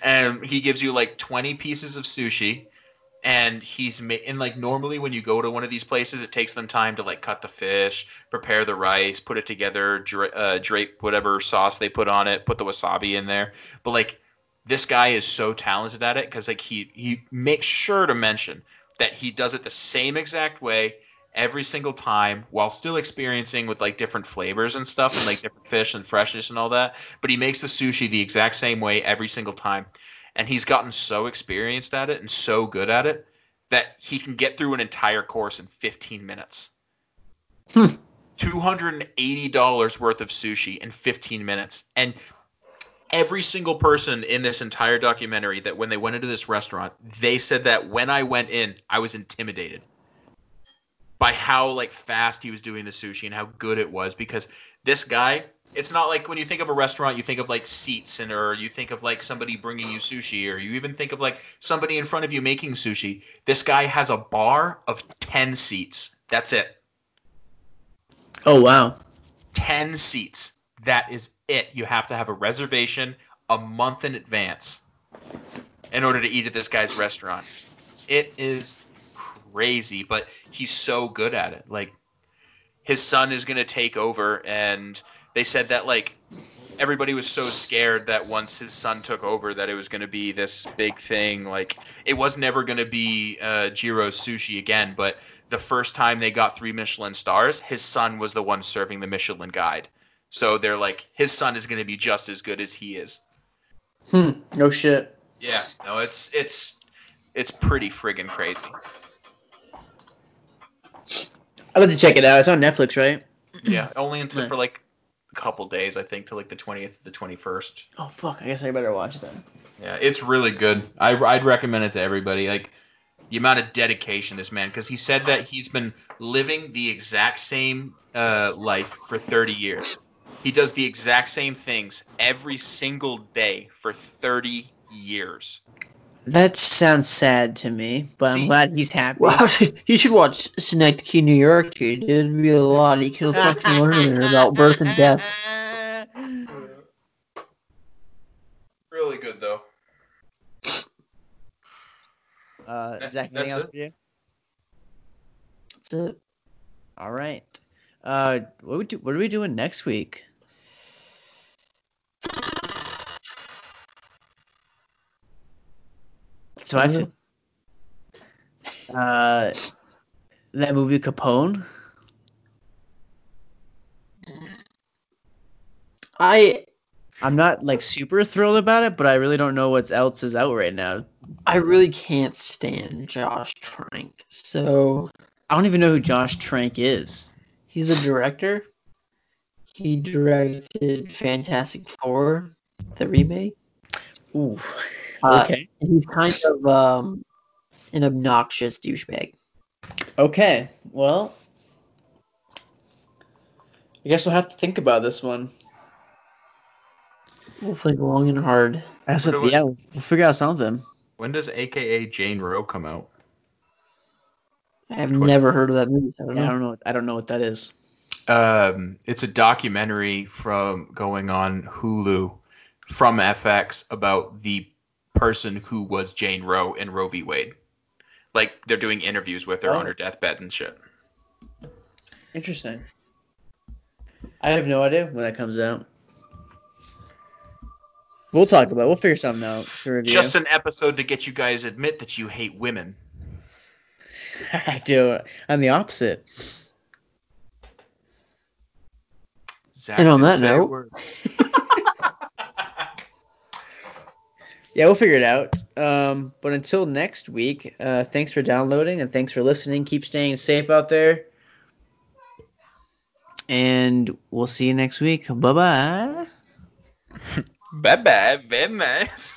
and he gives you like twenty pieces of sushi, and he's ma- and like normally when you go to one of these places, it takes them time to like cut the fish, prepare the rice, put it together, dra- uh, drape whatever sauce they put on it, put the wasabi in there. But like this guy is so talented at it because like he he makes sure to mention that he does it the same exact way every single time while still experiencing with like different flavors and stuff and like different fish and freshness and all that. But he makes the sushi the exact same way every single time. And he's gotten so experienced at it and so good at it that he can get through an entire course in 15 minutes. Hmm. $280 worth of sushi in 15 minutes. And every single person in this entire documentary that when they went into this restaurant, they said that when I went in, I was intimidated by how like fast he was doing the sushi and how good it was because this guy it's not like when you think of a restaurant you think of like seats and or you think of like somebody bringing you sushi or you even think of like somebody in front of you making sushi. This guy has a bar of 10 seats. That's it. Oh wow. 10 seats. That is it. You have to have a reservation a month in advance in order to eat at this guy's restaurant. It is crazy but he's so good at it. Like his son is going to take over and they said that like everybody was so scared that once his son took over that it was going to be this big thing like it was never going to be uh, Jiro's sushi again but the first time they got three Michelin stars his son was the one serving the Michelin guide so they're like his son is going to be just as good as he is Hmm. No shit. yeah no it's it's it's pretty friggin' crazy I'd like to check it out. It's on Netflix, right? yeah only until Nice. for like couple days I think to like the 20th to the 21st Oh fuck. I guess I better watch then. Yeah, it's really good. I, I'd recommend it to everybody. Like the amount of dedication this man, because he said that he's been living the exact same uh, life for 30 years. He does the exact same things every single day for 30 years. That sounds sad to me, but See? I'm glad he's happy. Well, you should watch Synecdoche, New York, dude. It'd be a lot. You could fucking learn there about birth and death. Really good though. Uh, That- Zach, anything else it. for you? That's it. All right. Uh, what we do? What are we doing next week? So I feel, uh, that movie Capone. I I'm not like super thrilled about it, but I really don't know what else is out right now. I really can't stand Josh Trank. So I don't even know who Josh Trank is. he's the director. He directed Fantastic Four, the remake. Ooh. Uh, okay. And he's kind of um an obnoxious douchebag. Okay. Well, I guess we'll have to think about this one. We'll think long and hard. That's What what, we- yeah, we'll, we'll figure out something. When does AKA Jane Roe come out? I have never heard of that movie. so I don't Yeah, I know. don't know. I don't know what that is. Um, it's a documentary from going on Hulu from FX about the person who was Jane Roe in Roe v. Wade. Like they're doing interviews with her Oh. on her deathbed and shit. Interesting. I have no idea when that comes out. We'll talk about. it. We'll figure something out to review. Just an episode to get you guys admit that you hate women. I do. I'm the opposite. Zach And on that say a note- Yeah, we'll figure it out. Um, but until next week, uh, thanks for downloading and thanks for listening. Keep staying safe out there. And we'll see you next week. Bye bye. bye bye, very nice.